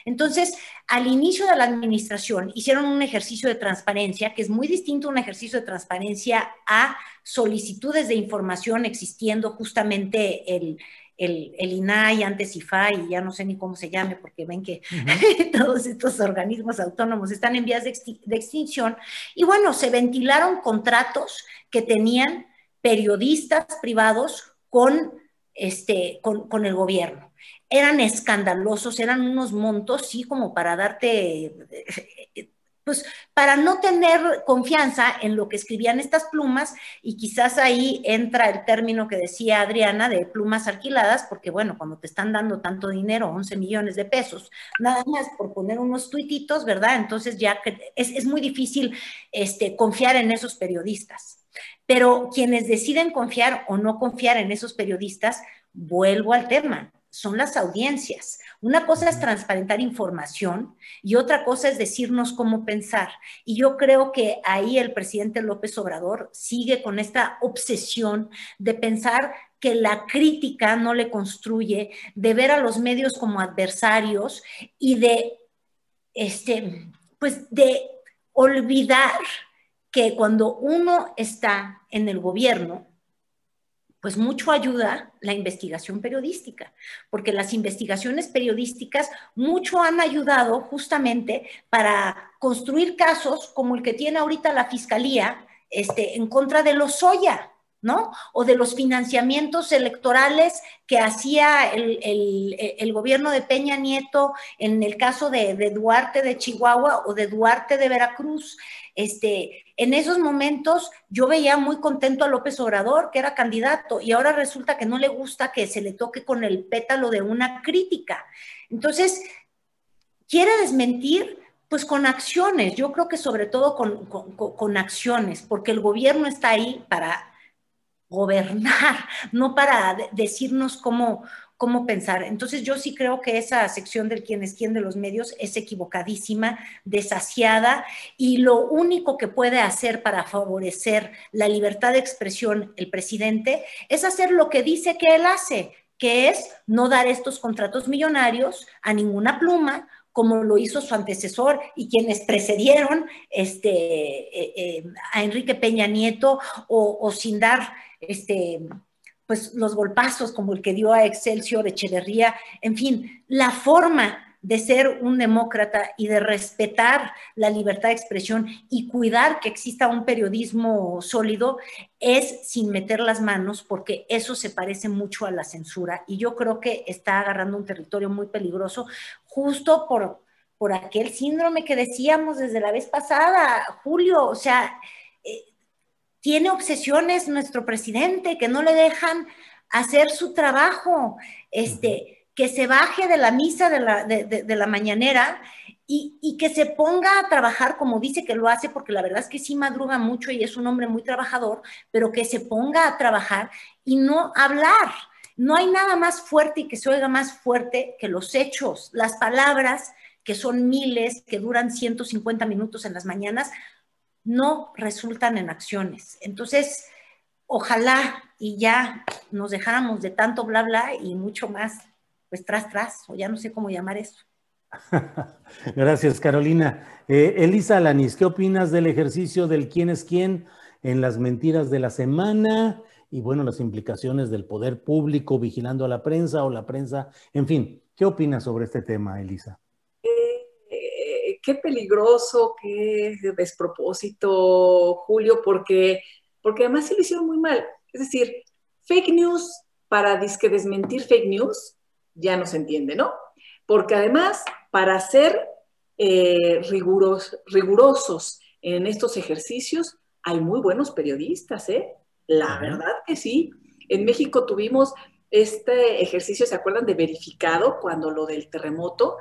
S4: Entonces, al inicio de la administración hicieron un ejercicio de transparencia, que es muy distinto a un ejercicio de transparencia a solicitudes de información existiendo justamente el, el, INAI, antes IFAI, ya no sé ni cómo se llame, porque ven que [LAUGHS] todos estos organismos autónomos están en vías de, extinción. Y bueno, se ventilaron contratos que tenían periodistas privados con, este, con, con el gobierno. Eran escandalosos, eran unos montos, sí, como para darte pues para no tener confianza en lo que escribían estas plumas, y quizás ahí entra el término que decía Adriana de plumas alquiladas, porque bueno, cuando te están dando tanto dinero, 11 millones de pesos, nada más por poner unos tuititos, ¿verdad? Entonces ya es, es muy difícil este, confiar en esos periodistas. Pero quienes deciden confiar o no confiar en esos periodistas, vuelvo al tema, son las audiencias. Una cosa es transparentar información y otra cosa es decirnos cómo pensar. Y yo creo que ahí el presidente López Obrador sigue con esta obsesión de pensar que la crítica no le construye, de ver a los medios como adversarios y de, este, pues de olvidar que cuando uno está en el gobierno, pues mucho ayuda la investigación periodística, porque las investigaciones periodísticas mucho han ayudado justamente para construir casos como el que tiene ahorita la Fiscalía este, en contra de los Soya, ¿no? O de los financiamientos electorales que hacía el, gobierno de Peña Nieto en el caso de, Duarte de Chihuahua o de Duarte de Veracruz. Este, en esos momentos yo veía muy contento a López Obrador, que era candidato, y ahora resulta que no le gusta que se le toque con el pétalo de una crítica. Entonces, quiere desmentir pues con acciones, yo creo que sobre todo con, con acciones, porque el gobierno está ahí para gobernar, [LAUGHS] no para decirnos cómo, cómo pensar. Entonces yo sí creo que esa sección del quién es quién de los medios es equivocadísima, desasiada y lo único que puede hacer para favorecer la libertad de expresión el presidente es hacer lo que dice que él hace, que es no dar estos contratos millonarios a ninguna pluma como lo hizo su antecesor y quienes precedieron este, eh, eh, a Enrique Peña Nieto o, o sin dar este, pues los golpazos como el que dio a Excelsior Echeverría, en fin, la forma de ser un demócrata y de respetar la libertad de expresión y cuidar que exista un periodismo sólido es sin meter las manos, porque eso se parece mucho a la censura y yo creo que está agarrando un territorio muy peligroso justo por, por aquel síndrome que decíamos desde la vez pasada, Julio, o sea, tiene obsesiones nuestro presidente que no le dejan hacer su trabajo, este, que se baje de la misa de la, de, la mañanera y, y, que se ponga a trabajar como dice que lo hace, porque la verdad es que sí madruga mucho y es un hombre muy trabajador, pero que se ponga a trabajar y no hablar. No hay nada más fuerte y que se oiga más fuerte que los hechos, las palabras que son miles, que duran 150 minutos en las mañanas, no resultan en acciones. Entonces, ojalá y ya nos dejáramos de tanto bla bla y mucho más, pues tras tras, o ya no sé cómo llamar eso. [LAUGHS]
S2: Gracias, Carolina. Eh, Elisa Alanis, ¿qué opinas del ejercicio del quién es quién en las mentiras de la semana? Y bueno, las implicaciones del poder público vigilando a la prensa o la prensa, en fin, ¿qué opinas sobre este tema, Elisa?
S3: Qué peligroso, qué despropósito, Julio, porque, porque además se lo hicieron muy mal. Es decir, fake news para disque desmentir fake news, ya no se entiende, ¿no? Porque además, para ser eh, rigurosos en estos ejercicios, hay muy buenos periodistas, ¿eh? La verdad que sí. En México tuvimos este ejercicio, ¿se acuerdan de verificado cuando lo del terremoto?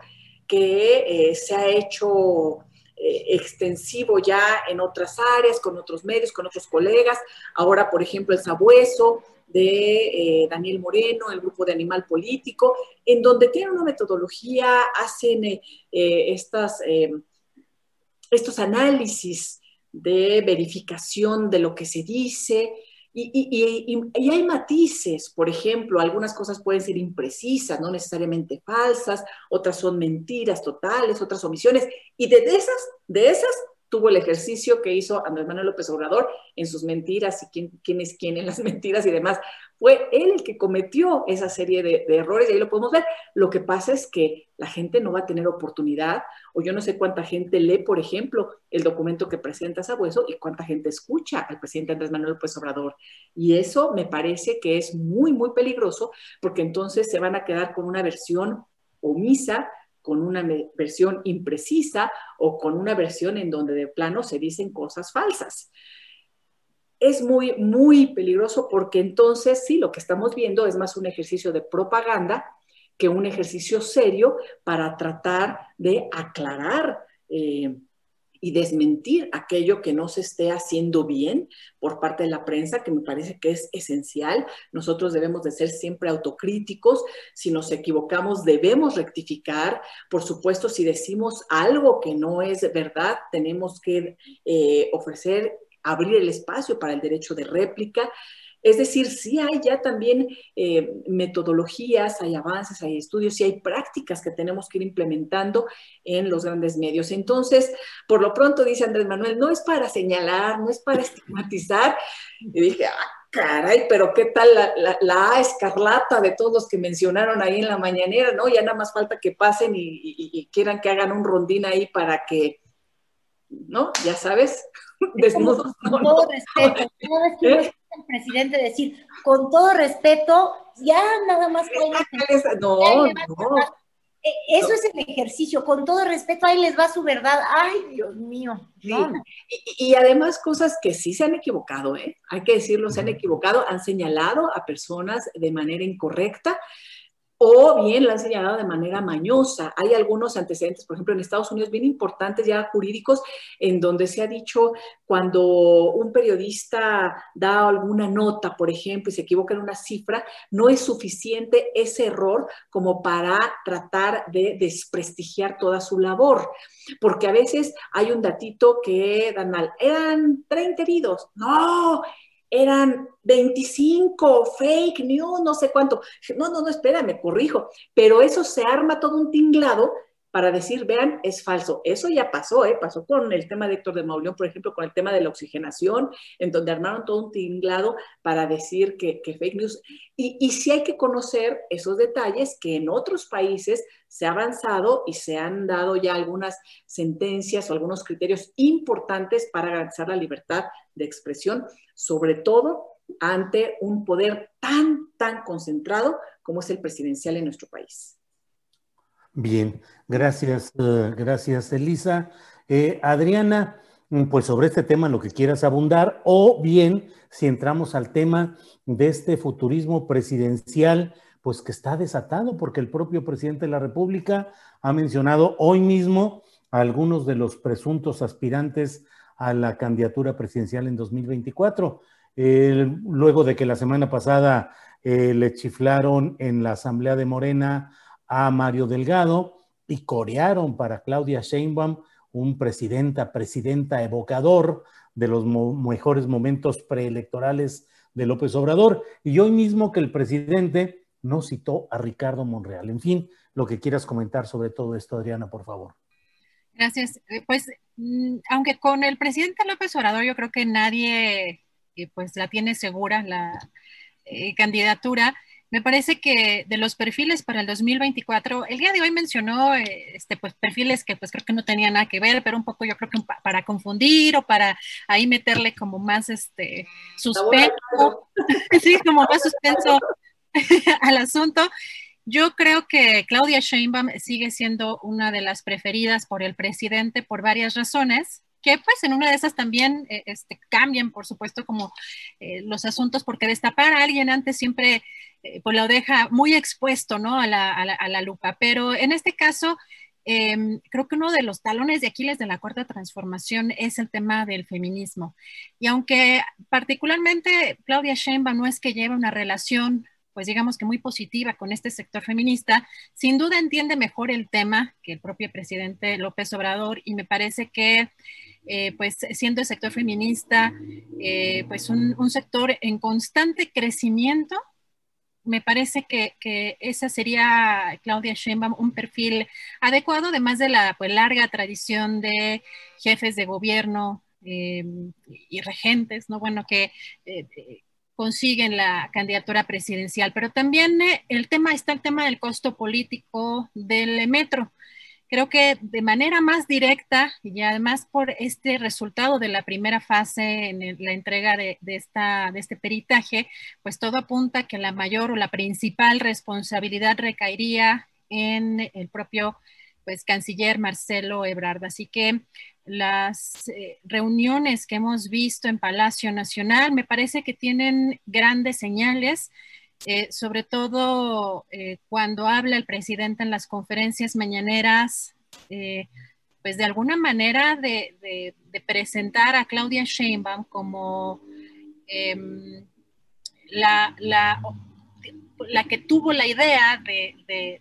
S3: Que eh, se ha hecho eh, extensivo ya en otras áreas, con otros medios, con otros colegas. Ahora, por ejemplo, el sabueso de eh, Daniel Moreno, el grupo de Animal Político, en donde tienen una metodología, hacen estas, estos análisis de verificación de lo que se dice, y, hay matices, por ejemplo, algunas cosas pueden ser imprecisas, no necesariamente falsas, otras son mentiras totales, otras omisiones, y de esas, de esas tuvo el ejercicio que hizo Andrés Manuel López Obrador en sus mentiras y quién, quién es quién en las [LAUGHS] mentiras y demás. Fue él el que cometió esa serie de, errores y ahí lo podemos ver. Lo que pasa es que la gente no va a tener oportunidad o yo no sé cuánta gente lee, por ejemplo, el documento que presenta Sabueso y cuánta gente escucha al presidente Andrés Manuel López Obrador. Y eso me parece que es muy, muy peligroso porque entonces se van a quedar con una versión omisa con una versión imprecisa o con una versión en donde de plano se dicen cosas falsas. Es muy, muy peligroso porque entonces sí, lo que estamos viendo es más un ejercicio de propaganda que un ejercicio serio para tratar de aclarar eh, y desmentir aquello que no se esté haciendo bien por parte de la prensa, que me parece que es esencial. Nosotros debemos de ser siempre autocríticos. Si nos equivocamos, debemos rectificar. Por supuesto, si decimos algo que no es verdad, tenemos que eh, ofrecer, abrir el espacio para el derecho de réplica. Es decir, sí hay ya también eh, metodologías, hay avances, hay estudios, sí hay prácticas que tenemos que ir implementando en los grandes medios. Entonces, por lo pronto, dice Andrés Manuel, no es para señalar, no es para estigmatizar. Y dije, ah, caray, pero qué tal la, la, escarlata de todos los que mencionaron ahí en la mañanera, ¿no? Ya nada más falta que pasen y, y quieran que hagan un rondín ahí para que, ¿no? Ya sabes, [LAUGHS] desnudos.
S4: Con todo respeto, [LAUGHS] ¿Eh? el presidente decir, con todo respeto, ya nada más.
S3: No, no.
S4: E, eso es el ejercicio, con todo respeto, ahí les va su verdad. Ay, Dios mío.
S3: Y, y, además cosas que sí se han equivocado, ¿eh? hay que decirlo, se han equivocado, han señalado a personas de manera incorrecta o bien la han señalado de manera mañosa. Hay algunos antecedentes, por ejemplo, en Estados Unidos, bien importantes ya jurídicos, en donde se ha dicho cuando un periodista da alguna nota, por ejemplo, y se equivoca en una cifra, no es suficiente ese error como para tratar de desprestigiar toda su labor. Porque a veces hay un datito que dan mal, eran 30 heridos. No, eran 25, fake news, no sé cuánto. No, no, no, espérame, corrijo. Pero eso se arma todo un tinglado para decir, vean, es falso. Eso ya pasó, ¿eh? pasó con el tema de Héctor de Mauleón, por ejemplo, con el tema de la oxigenación, en donde armaron todo un tinglado para decir que, fake news. Y, y sí hay que conocer esos detalles que en otros países se ha avanzado y se han dado ya algunas sentencias o algunos criterios importantes para garantizar la libertad de expresión, sobre todo ante un poder tan, tan concentrado como es el presidencial en nuestro país.
S2: Bien, gracias, eh, gracias Elisa. Eh, Adriana, mm, pues sobre este tema lo que quieras abundar, o bien si entramos al tema de este futurismo presidencial, pues que está desatado porque el propio presidente de la República ha mencionado hoy mismo a algunos de los presuntos aspirantes a la candidatura presidencial en 2024. luego de que la semana pasada eh, le chiflaron en la Asamblea de Morena a Mario Delgado y corearon para Claudia Sheinbaum un presidenta, presidenta evocador de los mejores momentos preelectorales de López Obrador. Y hoy mismo que el presidente no citó a Ricardo Monreal. En fin, lo que quieras comentar sobre todo esto, Adriana, por favor.
S5: Gracias. Eh, pues, mm, aunque con el presidente López Obrador yo creo que nadie eh, pues la tiene segura la eh, candidatura, me parece que de los perfiles para el 2024, el día de hoy mencionó este, pues, perfiles que pues creo que no tenían nada que ver, pero un poco yo creo que para confundir o para ahí meterle como más este suspenso, [LAUGHS] sí, como más suspenso [LAUGHS] al asunto. Yo creo que Claudia Sheinbaum sigue siendo una de las preferidas por el presidente por varias razones que pues en una de esas también eh, este, cambian, por supuesto, como eh, los asuntos, porque destapar a alguien antes siempre eh, pues lo deja muy expuesto, ¿no? A la, a la, lupa. Pero en este caso, em, creo que uno de los talones de Aquiles de la cuarta transformación es el tema del feminismo. Y aunque particularmente Claudia Sheinbaum no es que lleve una relación pues digamos que muy positiva con este sector feminista, sin duda entiende mejor el tema que el propio presidente López Obrador y me parece que eh, pues siendo el sector feminista eh, pues un, sector en constante crecimiento, me parece que, esa sería Claudia Sheinbaum un perfil adecuado, además de la pues, larga tradición de jefes de gobierno eh, y regentes, ¿no? Bueno, que consiguen la candidatura presidencial, pero también el tema está el tema del costo político del metro. Creo que de manera más directa y además por este resultado de la primera fase en la entrega de, esta, de este peritaje, pues todo apunta que la mayor o la principal responsabilidad recaería en el propio pues canciller Marcelo Ebrard. Así que las eh, reuniones que hemos visto en Palacio Nacional me parece que tienen grandes señales, eh, sobre todo eh, cuando habla el presidente en las conferencias mañaneras, pues de alguna manera de, presentar a Claudia Sheinbaum como em, la la que tuvo la idea de,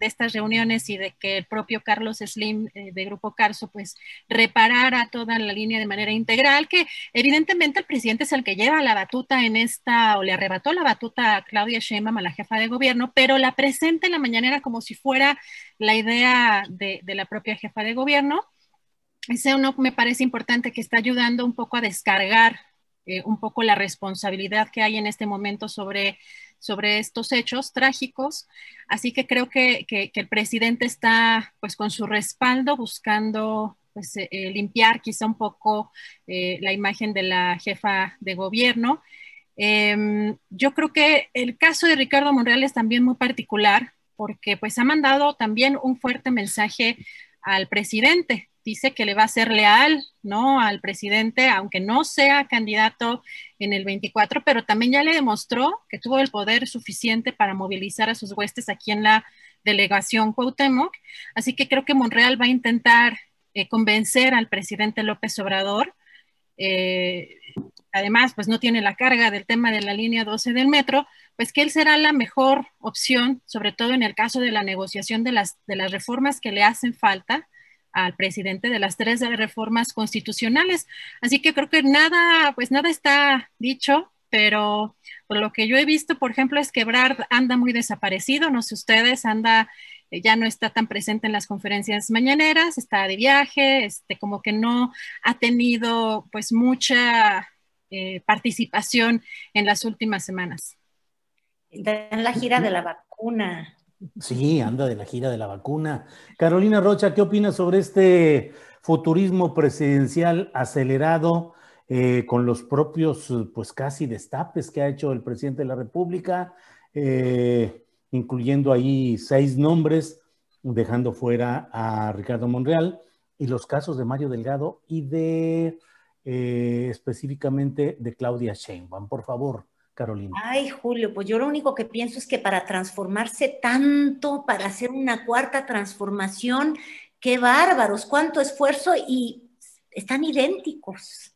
S5: estas reuniones y de que el propio Carlos Slim eh, de Grupo Carso pues reparara toda la línea de manera integral, que evidentemente el presidente es el que lleva la batuta en esta, o le arrebató la batuta a Claudia Sheinbaum, a la jefa de gobierno, pero la presenta en la mañanera como si fuera la idea de, la propia jefa de gobierno. Ese uno me parece importante que está ayudando un poco a descargar eh, un poco la responsabilidad que hay en este momento sobre sobre estos hechos trágicos. Así que creo que, el presidente está pues con su respaldo buscando pues, eh, eh, limpiar quizá un poco eh, la imagen de la jefa de gobierno. Em, yo creo que el caso de Ricardo Monreal es también muy particular porque pues ha mandado también un fuerte mensaje al presidente dice que le va a ser leal, ¿no? Al presidente, aunque no sea candidato en el 24, pero también ya le demostró que tuvo el poder suficiente para movilizar a sus huestes aquí en la delegación Cuauhtémoc. Así que creo que Monreal va a intentar eh, convencer al presidente López Obrador. Eh, además, pues no tiene la carga del tema de la línea 12 del metro, pues que él será la mejor opción, sobre todo en el caso de la negociación de las, de las reformas que le hacen falta al presidente de las tres reformas constitucionales. Así que creo que nada, pues nada está dicho, pero por lo que yo he visto, por ejemplo, es que Ebrard anda muy desaparecido, no sé ustedes, anda, eh, ya no está tan presente en las conferencias mañaneras, está de viaje, este, como que no ha tenido pues mucha eh, participación en las últimas semanas.
S4: En la gira de la vacuna.
S2: Sí, anda de la gira de la vacuna. Carolina Rocha, ¿qué opinas sobre este futurismo presidencial acelerado eh, con los propios, pues casi destapes que ha hecho el presidente de la República, eh, incluyendo ahí seis nombres, dejando fuera a Ricardo Monreal, y los casos de Mario Delgado y de eh, específicamente de Claudia Sheinbaum? Por favor. Carolina?
S4: Ay, Julio, pues yo lo único que pienso es que para transformarse tanto, para hacer una cuarta transformación, qué bárbaros, cuánto esfuerzo y están idénticos.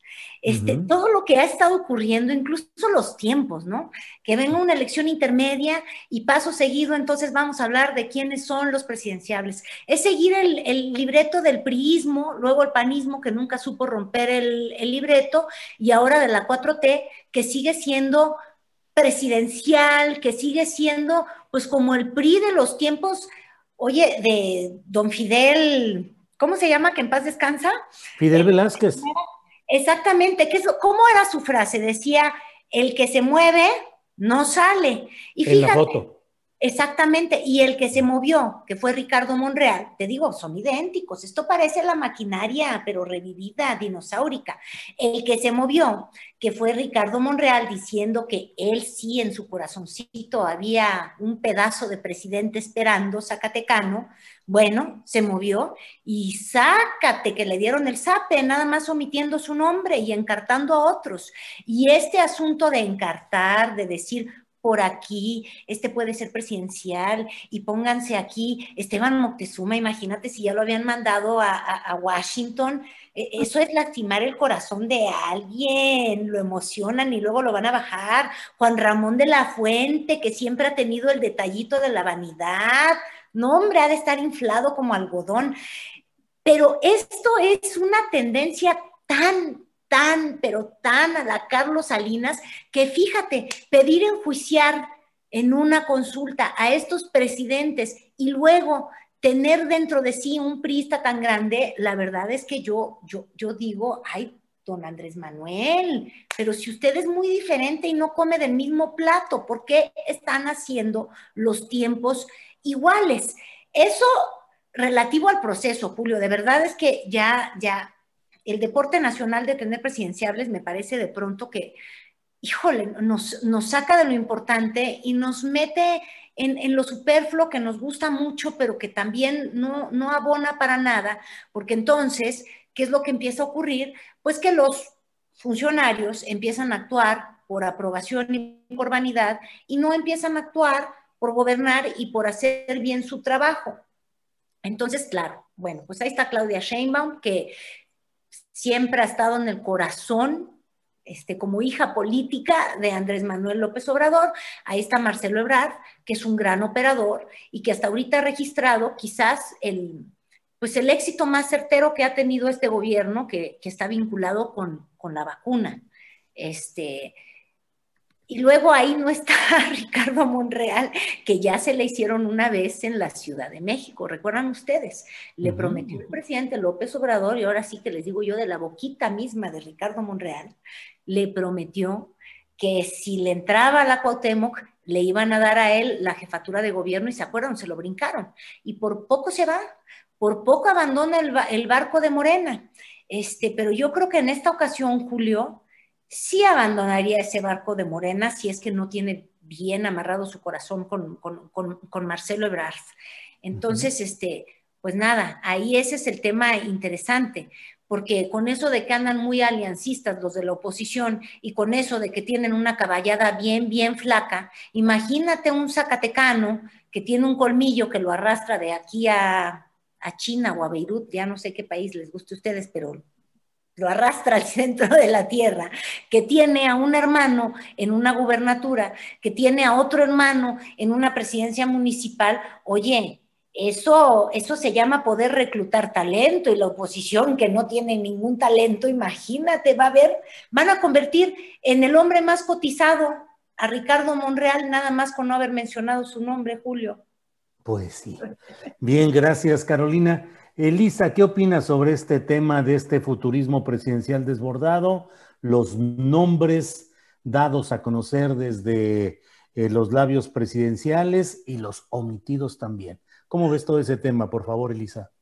S4: Este, Todo lo que ha estado ocurriendo, incluso los tiempos, ¿no? Que venga una elección intermedia y paso seguido, entonces vamos a hablar de quiénes son los presidenciables. Es seguir el, libreto del priismo, luego el panismo que nunca supo romper el, el libreto y ahora de la 4T que sigue siendo presidencial, que sigue siendo pues como el PRI de los tiempos, oye, de don Fidel, ¿cómo se llama? Que en paz descansa.
S2: Fidel Velázquez.
S4: Exactamente, ¿qué ¿cómo era su frase? Decía, el que se mueve no sale. Y fíjate, en la foto. Exactamente, y el que se movió, que fue Ricardo Monreal, te digo, son idénticos, esto parece la maquinaria, pero revivida, dinosaurica. El que se movió, que fue Ricardo Monreal, diciendo que él sí en su corazoncito había un pedazo de presidente esperando, Zacatecano, bueno, se movió y sácate que le dieron el zape, nada más omitiendo su nombre y encartando a otros. Y este asunto de encartar, de decir, por aquí, este puede ser presidencial y pónganse aquí, Esteban Moctezuma, imagínate si ya lo habían mandado a, Washington, e, eso es lastimar el corazón de alguien, lo emocionan y luego lo van a bajar. Juan Ramón de la Fuente, que siempre ha tenido el detallito de la vanidad, no hombre, ha de estar inflado como algodón. Pero esto es una tendencia tan, tan, pero tan a la Carlos Salinas, que fíjate, pedir enjuiciar en una consulta a estos presidentes y luego tener dentro de sí un prista tan grande, la verdad es que yo, yo, yo digo, ay, don Andrés Manuel, pero si usted es muy diferente y no come del mismo plato, ¿por qué están haciendo los tiempos iguales? Eso relativo al proceso, Julio, de verdad es que ya, ya, el deporte nacional de tener presidenciables me parece de pronto que, híjole, nos, saca de lo importante y nos mete en, lo superfluo que nos gusta mucho, pero que también no, no abona para nada, porque entonces, ¿qué es lo que empieza a ocurrir? Pues que los funcionarios empiezan a actuar por aprobación y por vanidad y no empiezan a actuar por gobernar y por hacer bien su trabajo. Entonces, claro, Bueno, pues ahí está Claudia Sheinbaum, que siempre ha estado en el corazón este, como hija política de Andrés Manuel López Obrador. Ahí está Marcelo Ebrard, que es un gran operador y que hasta ahorita ha registrado quizás el, pues el éxito más certero que ha tenido este gobierno, que, está vinculado con, con, la vacuna. Este, y luego ahí no está [LAUGHS] Ricardo Monreal, que ya se le hicieron una vez en la Ciudad de México. ¿Recuerdan ustedes? Le prometió el presidente López Obrador, y ahora sí que les digo yo de la boquita misma de Ricardo Monreal, le prometió que si le entraba a la Cuauhtémoc, le iban a dar a él la jefatura de gobierno y se acuerdan, se lo brincaron. Y por poco se va, por poco abandona el, el barco de Morena. Este, pero yo creo que en esta ocasión, Julio, sí abandonaría ese barco de Morena si es que no tiene bien amarrado su corazón con, con, Marcelo Ebrard. Entonces, este, pues nada, ahí ese es el tema interesante, porque con eso de que andan muy aliancistas los de la oposición y con eso de que tienen una caballada bien, bien flaca, imagínate un zacatecano que tiene un colmillo que lo arrastra de aquí a, a China o a Beirut, ya no sé qué país les guste a ustedes, pero lo arrastra al [LAUGHS] centro de la tierra, que tiene a un hermano en una gubernatura, que tiene a otro hermano en una presidencia municipal, oye, eso, eso se llama poder reclutar talento y la oposición que no tiene ningún talento, imagínate, va a ver, van a convertir en el hombre más cotizado a Ricardo Monreal, nada más con no haber mencionado su nombre, Julio.
S2: Pues sí. Bien, gracias, Carolina. Elisa, ¿qué opinas sobre este tema de este futurismo presidencial desbordado? Los nombres dados a conocer desde eh, los labios presidenciales y los omitidos también. ¿Cómo ves todo ese tema, por favor, Elisa?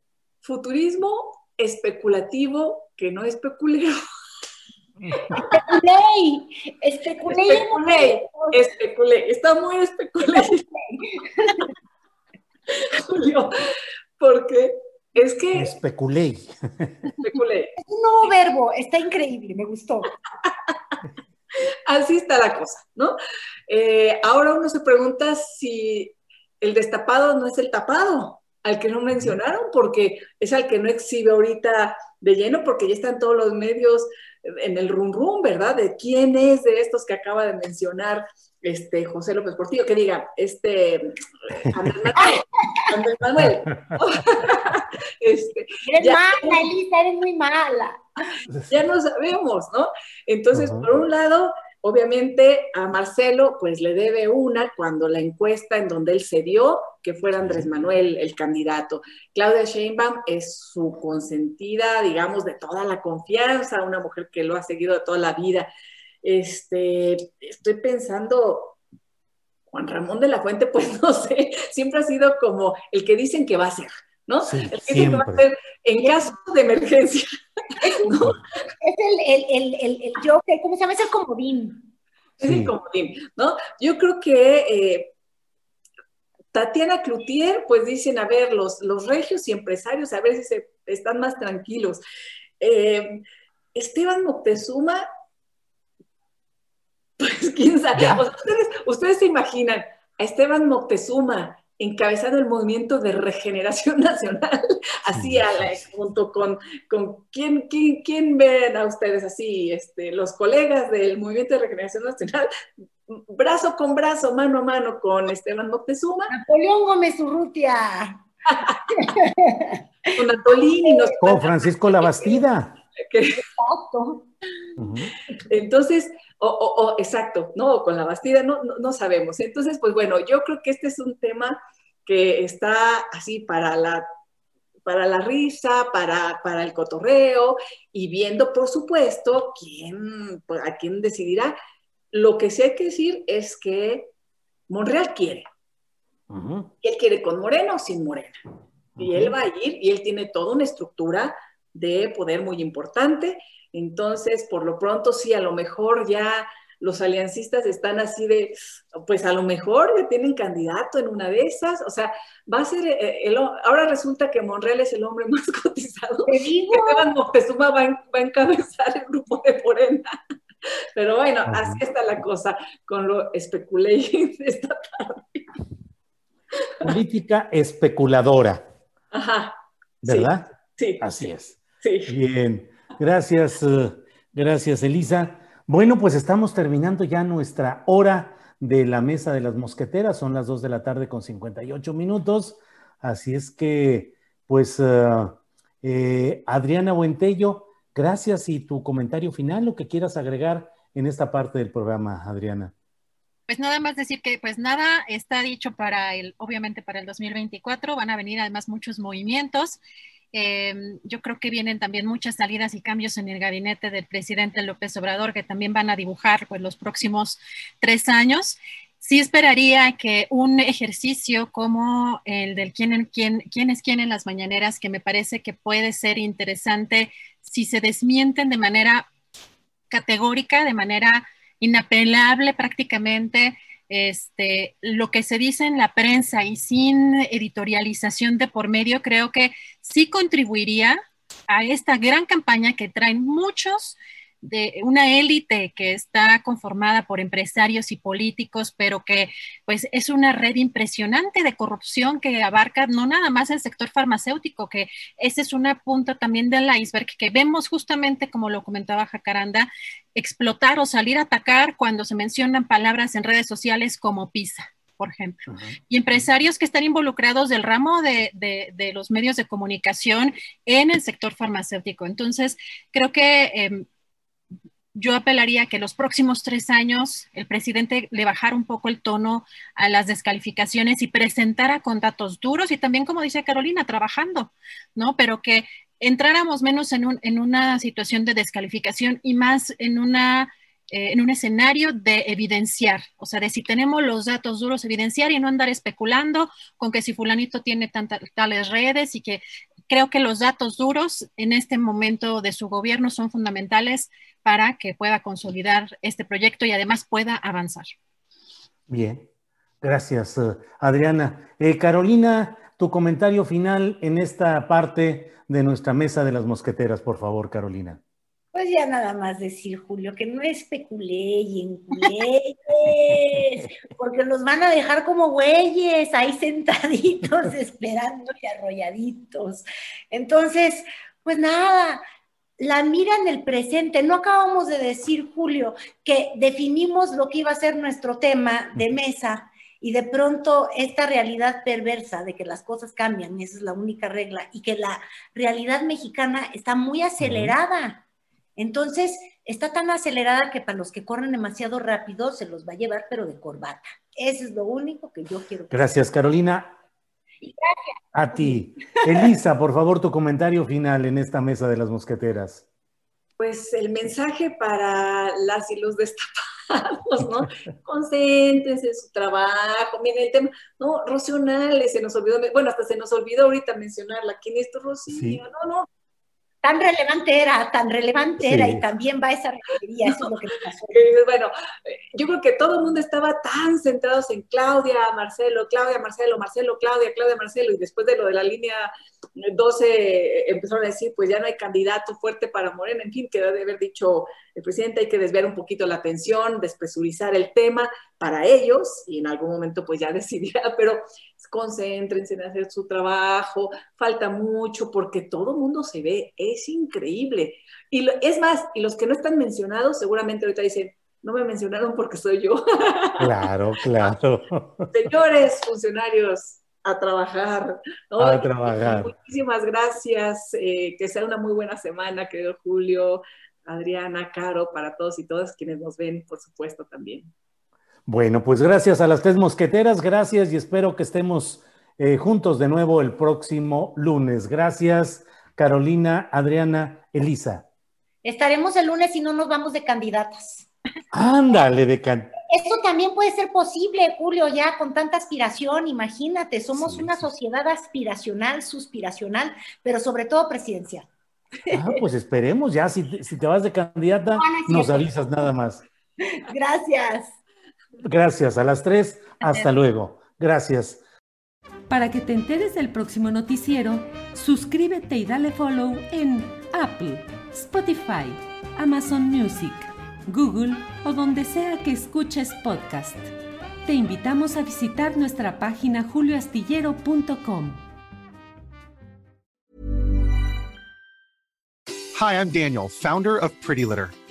S3: Futurismo especulativo que no especuleo.
S4: Especulé, especulé.
S3: Especulé, especulé. Está muy especulé. [LAUGHS] Julio, porque es que...
S2: Especulé.
S3: Especulé. [LAUGHS]
S4: Es un nuevo verbo, está increíble, me gustó. [LAUGHS]
S3: Así está la cosa, ¿no? Eh, ahora uno se pregunta si el destapado no es el tapado, al que no mencionaron, porque es al que no exhibe ahorita de lleno, porque ya están todos los medios en el rum rum, ¿verdad? De quién es de estos que acaba de mencionar este, José López Portillo, que diga, este, Andrés [LAUGHS] Manuel, Andrés Manuel. [LAUGHS]
S4: este, eres mala, Elisa, eres muy mala. [LAUGHS]
S3: Ya no sabemos, ¿no? Entonces, por un lado, obviamente a Marcelo, pues le debe una cuando la encuesta en donde él se dio, que fuera Andrés Manuel el candidato. Claudia Sheinbaum es su consentida, digamos, de toda la confianza, una mujer que lo ha seguido de toda la vida. Este, estoy pensando, Juan Ramón de la Fuente, [LAUGHS] pues no sé, siempre ha sido como el que dicen que va a ser, ¿no? el que dicen que va a ser en caso de emergencia. [LAUGHS]
S4: Es, el, el, el, el, Joker, ¿cómo se llama? Es el comodín.
S3: Es el comodín, ¿no? Yo creo que eh, Tatiana Cloutier, pues dicen, a ver, los, los regios y empresarios a veces están más tranquilos. Eh, Esteban Moctezuma [LAUGHS] pues quién sabe. ustedes, se imaginan a Esteban Moctezuma encabezando el movimiento de regeneración [LAUGHS] nacional, así a junto con, con ¿quién, quién, ven a ustedes así, este, los colegas del movimiento de regeneración nacional, brazo con brazo, mano a mano con Esteban Moctezuma.
S4: Napoleón Gómez Urrutia. [LAUGHS]
S3: con Antolini.
S2: Con Francisco Labastida.
S3: Exacto. Entonces, o, exacto, ¿no? con la Bastida, no, no, sabemos. Entonces, pues bueno, yo creo que este es un tema que está así para la, para la risa, para, para el cotorreo y viendo, por supuesto, quién, pues, a quién decidirá. Lo que sí hay que decir es que Monreal quiere. Él quiere con Moreno o sin Morena. Y él va a ir y él tiene toda una estructura de poder muy importante entonces, por lo pronto, sí, a lo mejor ya los aliancistas están así de, pues a lo mejor ya tienen candidato en una de esas, o sea, va a ser, eh, el, ahora resulta que Monreal es el hombre [LAUGHS] más cotizado, que Esteban Moctezuma va, a encabezar el grupo de Morena. Pero bueno, así está la cosa con lo especulé esta tarde.
S2: Política especuladora.
S3: Ajá.
S2: ¿verdad?
S3: Sí.
S2: Así es.
S3: Sí.
S2: Bien, gracias, eh, gracias Elisa. Bueno, pues estamos terminando ya nuestra hora de la mesa de las mosqueteras, son las 2 de la tarde con 58 minutos, así es que, pues, eh, Adriana Buentello, gracias y tu comentario final, lo que quieras agregar en esta parte del programa, Adriana.
S5: Pues nada más decir que pues nada está dicho para el, obviamente para el 2024, van a venir además muchos movimientos. Eh, yo creo que vienen también muchas salidas y cambios en el gabinete del presidente López Obrador que también van a dibujar pues los próximos tres años. Sí esperaría que un ejercicio como el del quién, quién, quién es quién en las mañaneras, que me parece que puede ser interesante si se desmienten de manera categórica, de manera inapelable prácticamente este, lo que se dice en la prensa y sin editorialización de por medio, creo que sí contribuiría a esta gran campaña que traen muchos de una élite que está conformada por empresarios y políticos, pero que pues es una red impresionante de corrupción que abarca no nada más el sector farmacéutico, que ese es una punta también del iceberg que vemos justamente, como lo comentaba Jacaranda, explotar o salir a atacar cuando se mencionan palabras en redes sociales como PISA por ejemplo, y empresarios que están involucrados del ramo de, de, los medios de comunicación en el sector farmacéutico. Entonces, creo que eh, yo apelaría a que los próximos tres años el presidente le bajara un poco el tono a las descalificaciones y presentara con datos duros y también, como dice Carolina, trabajando, ¿no? Pero que entráramos menos en, un, en una situación de descalificación y más en una eh, en un escenario de evidenciar, o sea, de si tenemos los datos duros, evidenciar y no andar especulando con que si fulanito tiene tantas tales redes y que creo que los datos duros en este momento de su gobierno son fundamentales para que pueda consolidar este proyecto y además pueda avanzar.
S2: Bien, gracias, eh, Adriana. Eh, Carolina, tu comentario final en esta parte de nuestra mesa de las mosqueteras, por favor, Carolina.
S4: Pues ya nada más decir, Julio, que no especulé y enculé, [LAUGHS] porque nos van a dejar como güeyes ahí sentaditos [LAUGHS] esperando y arrolladitos. Entonces, pues nada, la mira en el presente. No acabamos de decir, Julio, que definimos lo que iba a ser nuestro tema de mesa y de pronto esta realidad perversa de que las cosas cambian, esa es la única regla, y que la realidad mexicana está muy acelerada. Entonces, está tan acelerada que para los que corren demasiado rápido se los va a llevar, pero de corbata. Eso es lo único que yo quiero.
S2: Gracias, Carolina.
S4: Gracias.
S2: A ti. Elisa, por favor, tu comentario final en esta mesa de las mosqueteras.
S3: Pues el mensaje para las y los destapados, ¿no? [LAUGHS] Concéntrense en su trabajo. Miren el tema, no, Rocío se nos olvidó, bueno, hasta se nos olvidó ahorita mencionarla. ¿Quién es tu Rocío? No, no,
S4: tan relevante era, tan relevante era, y también va esa referería, eso es lo que pasó. [LAUGHS]
S3: Bueno, yo creo que todo el mundo estaba tan centrados en Claudia, Marcelo, Claudia, Marcelo, Marcelo, Claudia, Claudia, Marcelo, y después de lo de la línea 12 empezaron a decir, pues ya no hay candidato fuerte para Morena, en fin, quedó de haber dicho el presidente, hay que desviar un poquito la atención, despresurizar el tema para ellos, y en algún momento pues ya [LAUGHS] decidirá, pero concéntrense en hacer su trabajo, falta mucho porque todo el mundo se ve, es increíble. Y es más, y los que no están mencionados seguramente ahorita dicen, no me mencionaron porque soy yo. [LAUGHS]
S2: Claro, claro.
S3: Señores funcionarios, a trabajar.
S2: A trabajar.
S3: Muchísimas gracias, eh, que sea una muy buena semana, querido Julio, Adriana, Caro, para todos y todas quienes nos ven, por supuesto, también.
S2: Bueno, pues gracias a las tres mosqueteras, gracias y espero que estemos eh, juntos de nuevo el próximo lunes. Gracias, Carolina, Adriana, Elisa.
S4: Estaremos el lunes y no nos vamos de candidatas.
S2: Ándale, de candidatas.
S4: Esto también puede ser posible, Julio, ya con tanta aspiración, imagínate, somos una sociedad aspiracional, suspiracional, pero sobre todo presidencial.
S2: Ah, pues esperemos ya, si, si te vas de candidata, nos avisas nada más. [LAUGHS]
S4: Gracias.
S2: Gracias a las tres. Hasta luego. Gracias.
S1: Para que te enteres del próximo noticiero, suscríbete y dale follow en Apple, Spotify, Amazon Music, Google o donde sea que escuches podcast. Te invitamos a visitar nuestra página julioastillero.com.
S7: Hi, I'm Daniel, founder of Pretty Litter.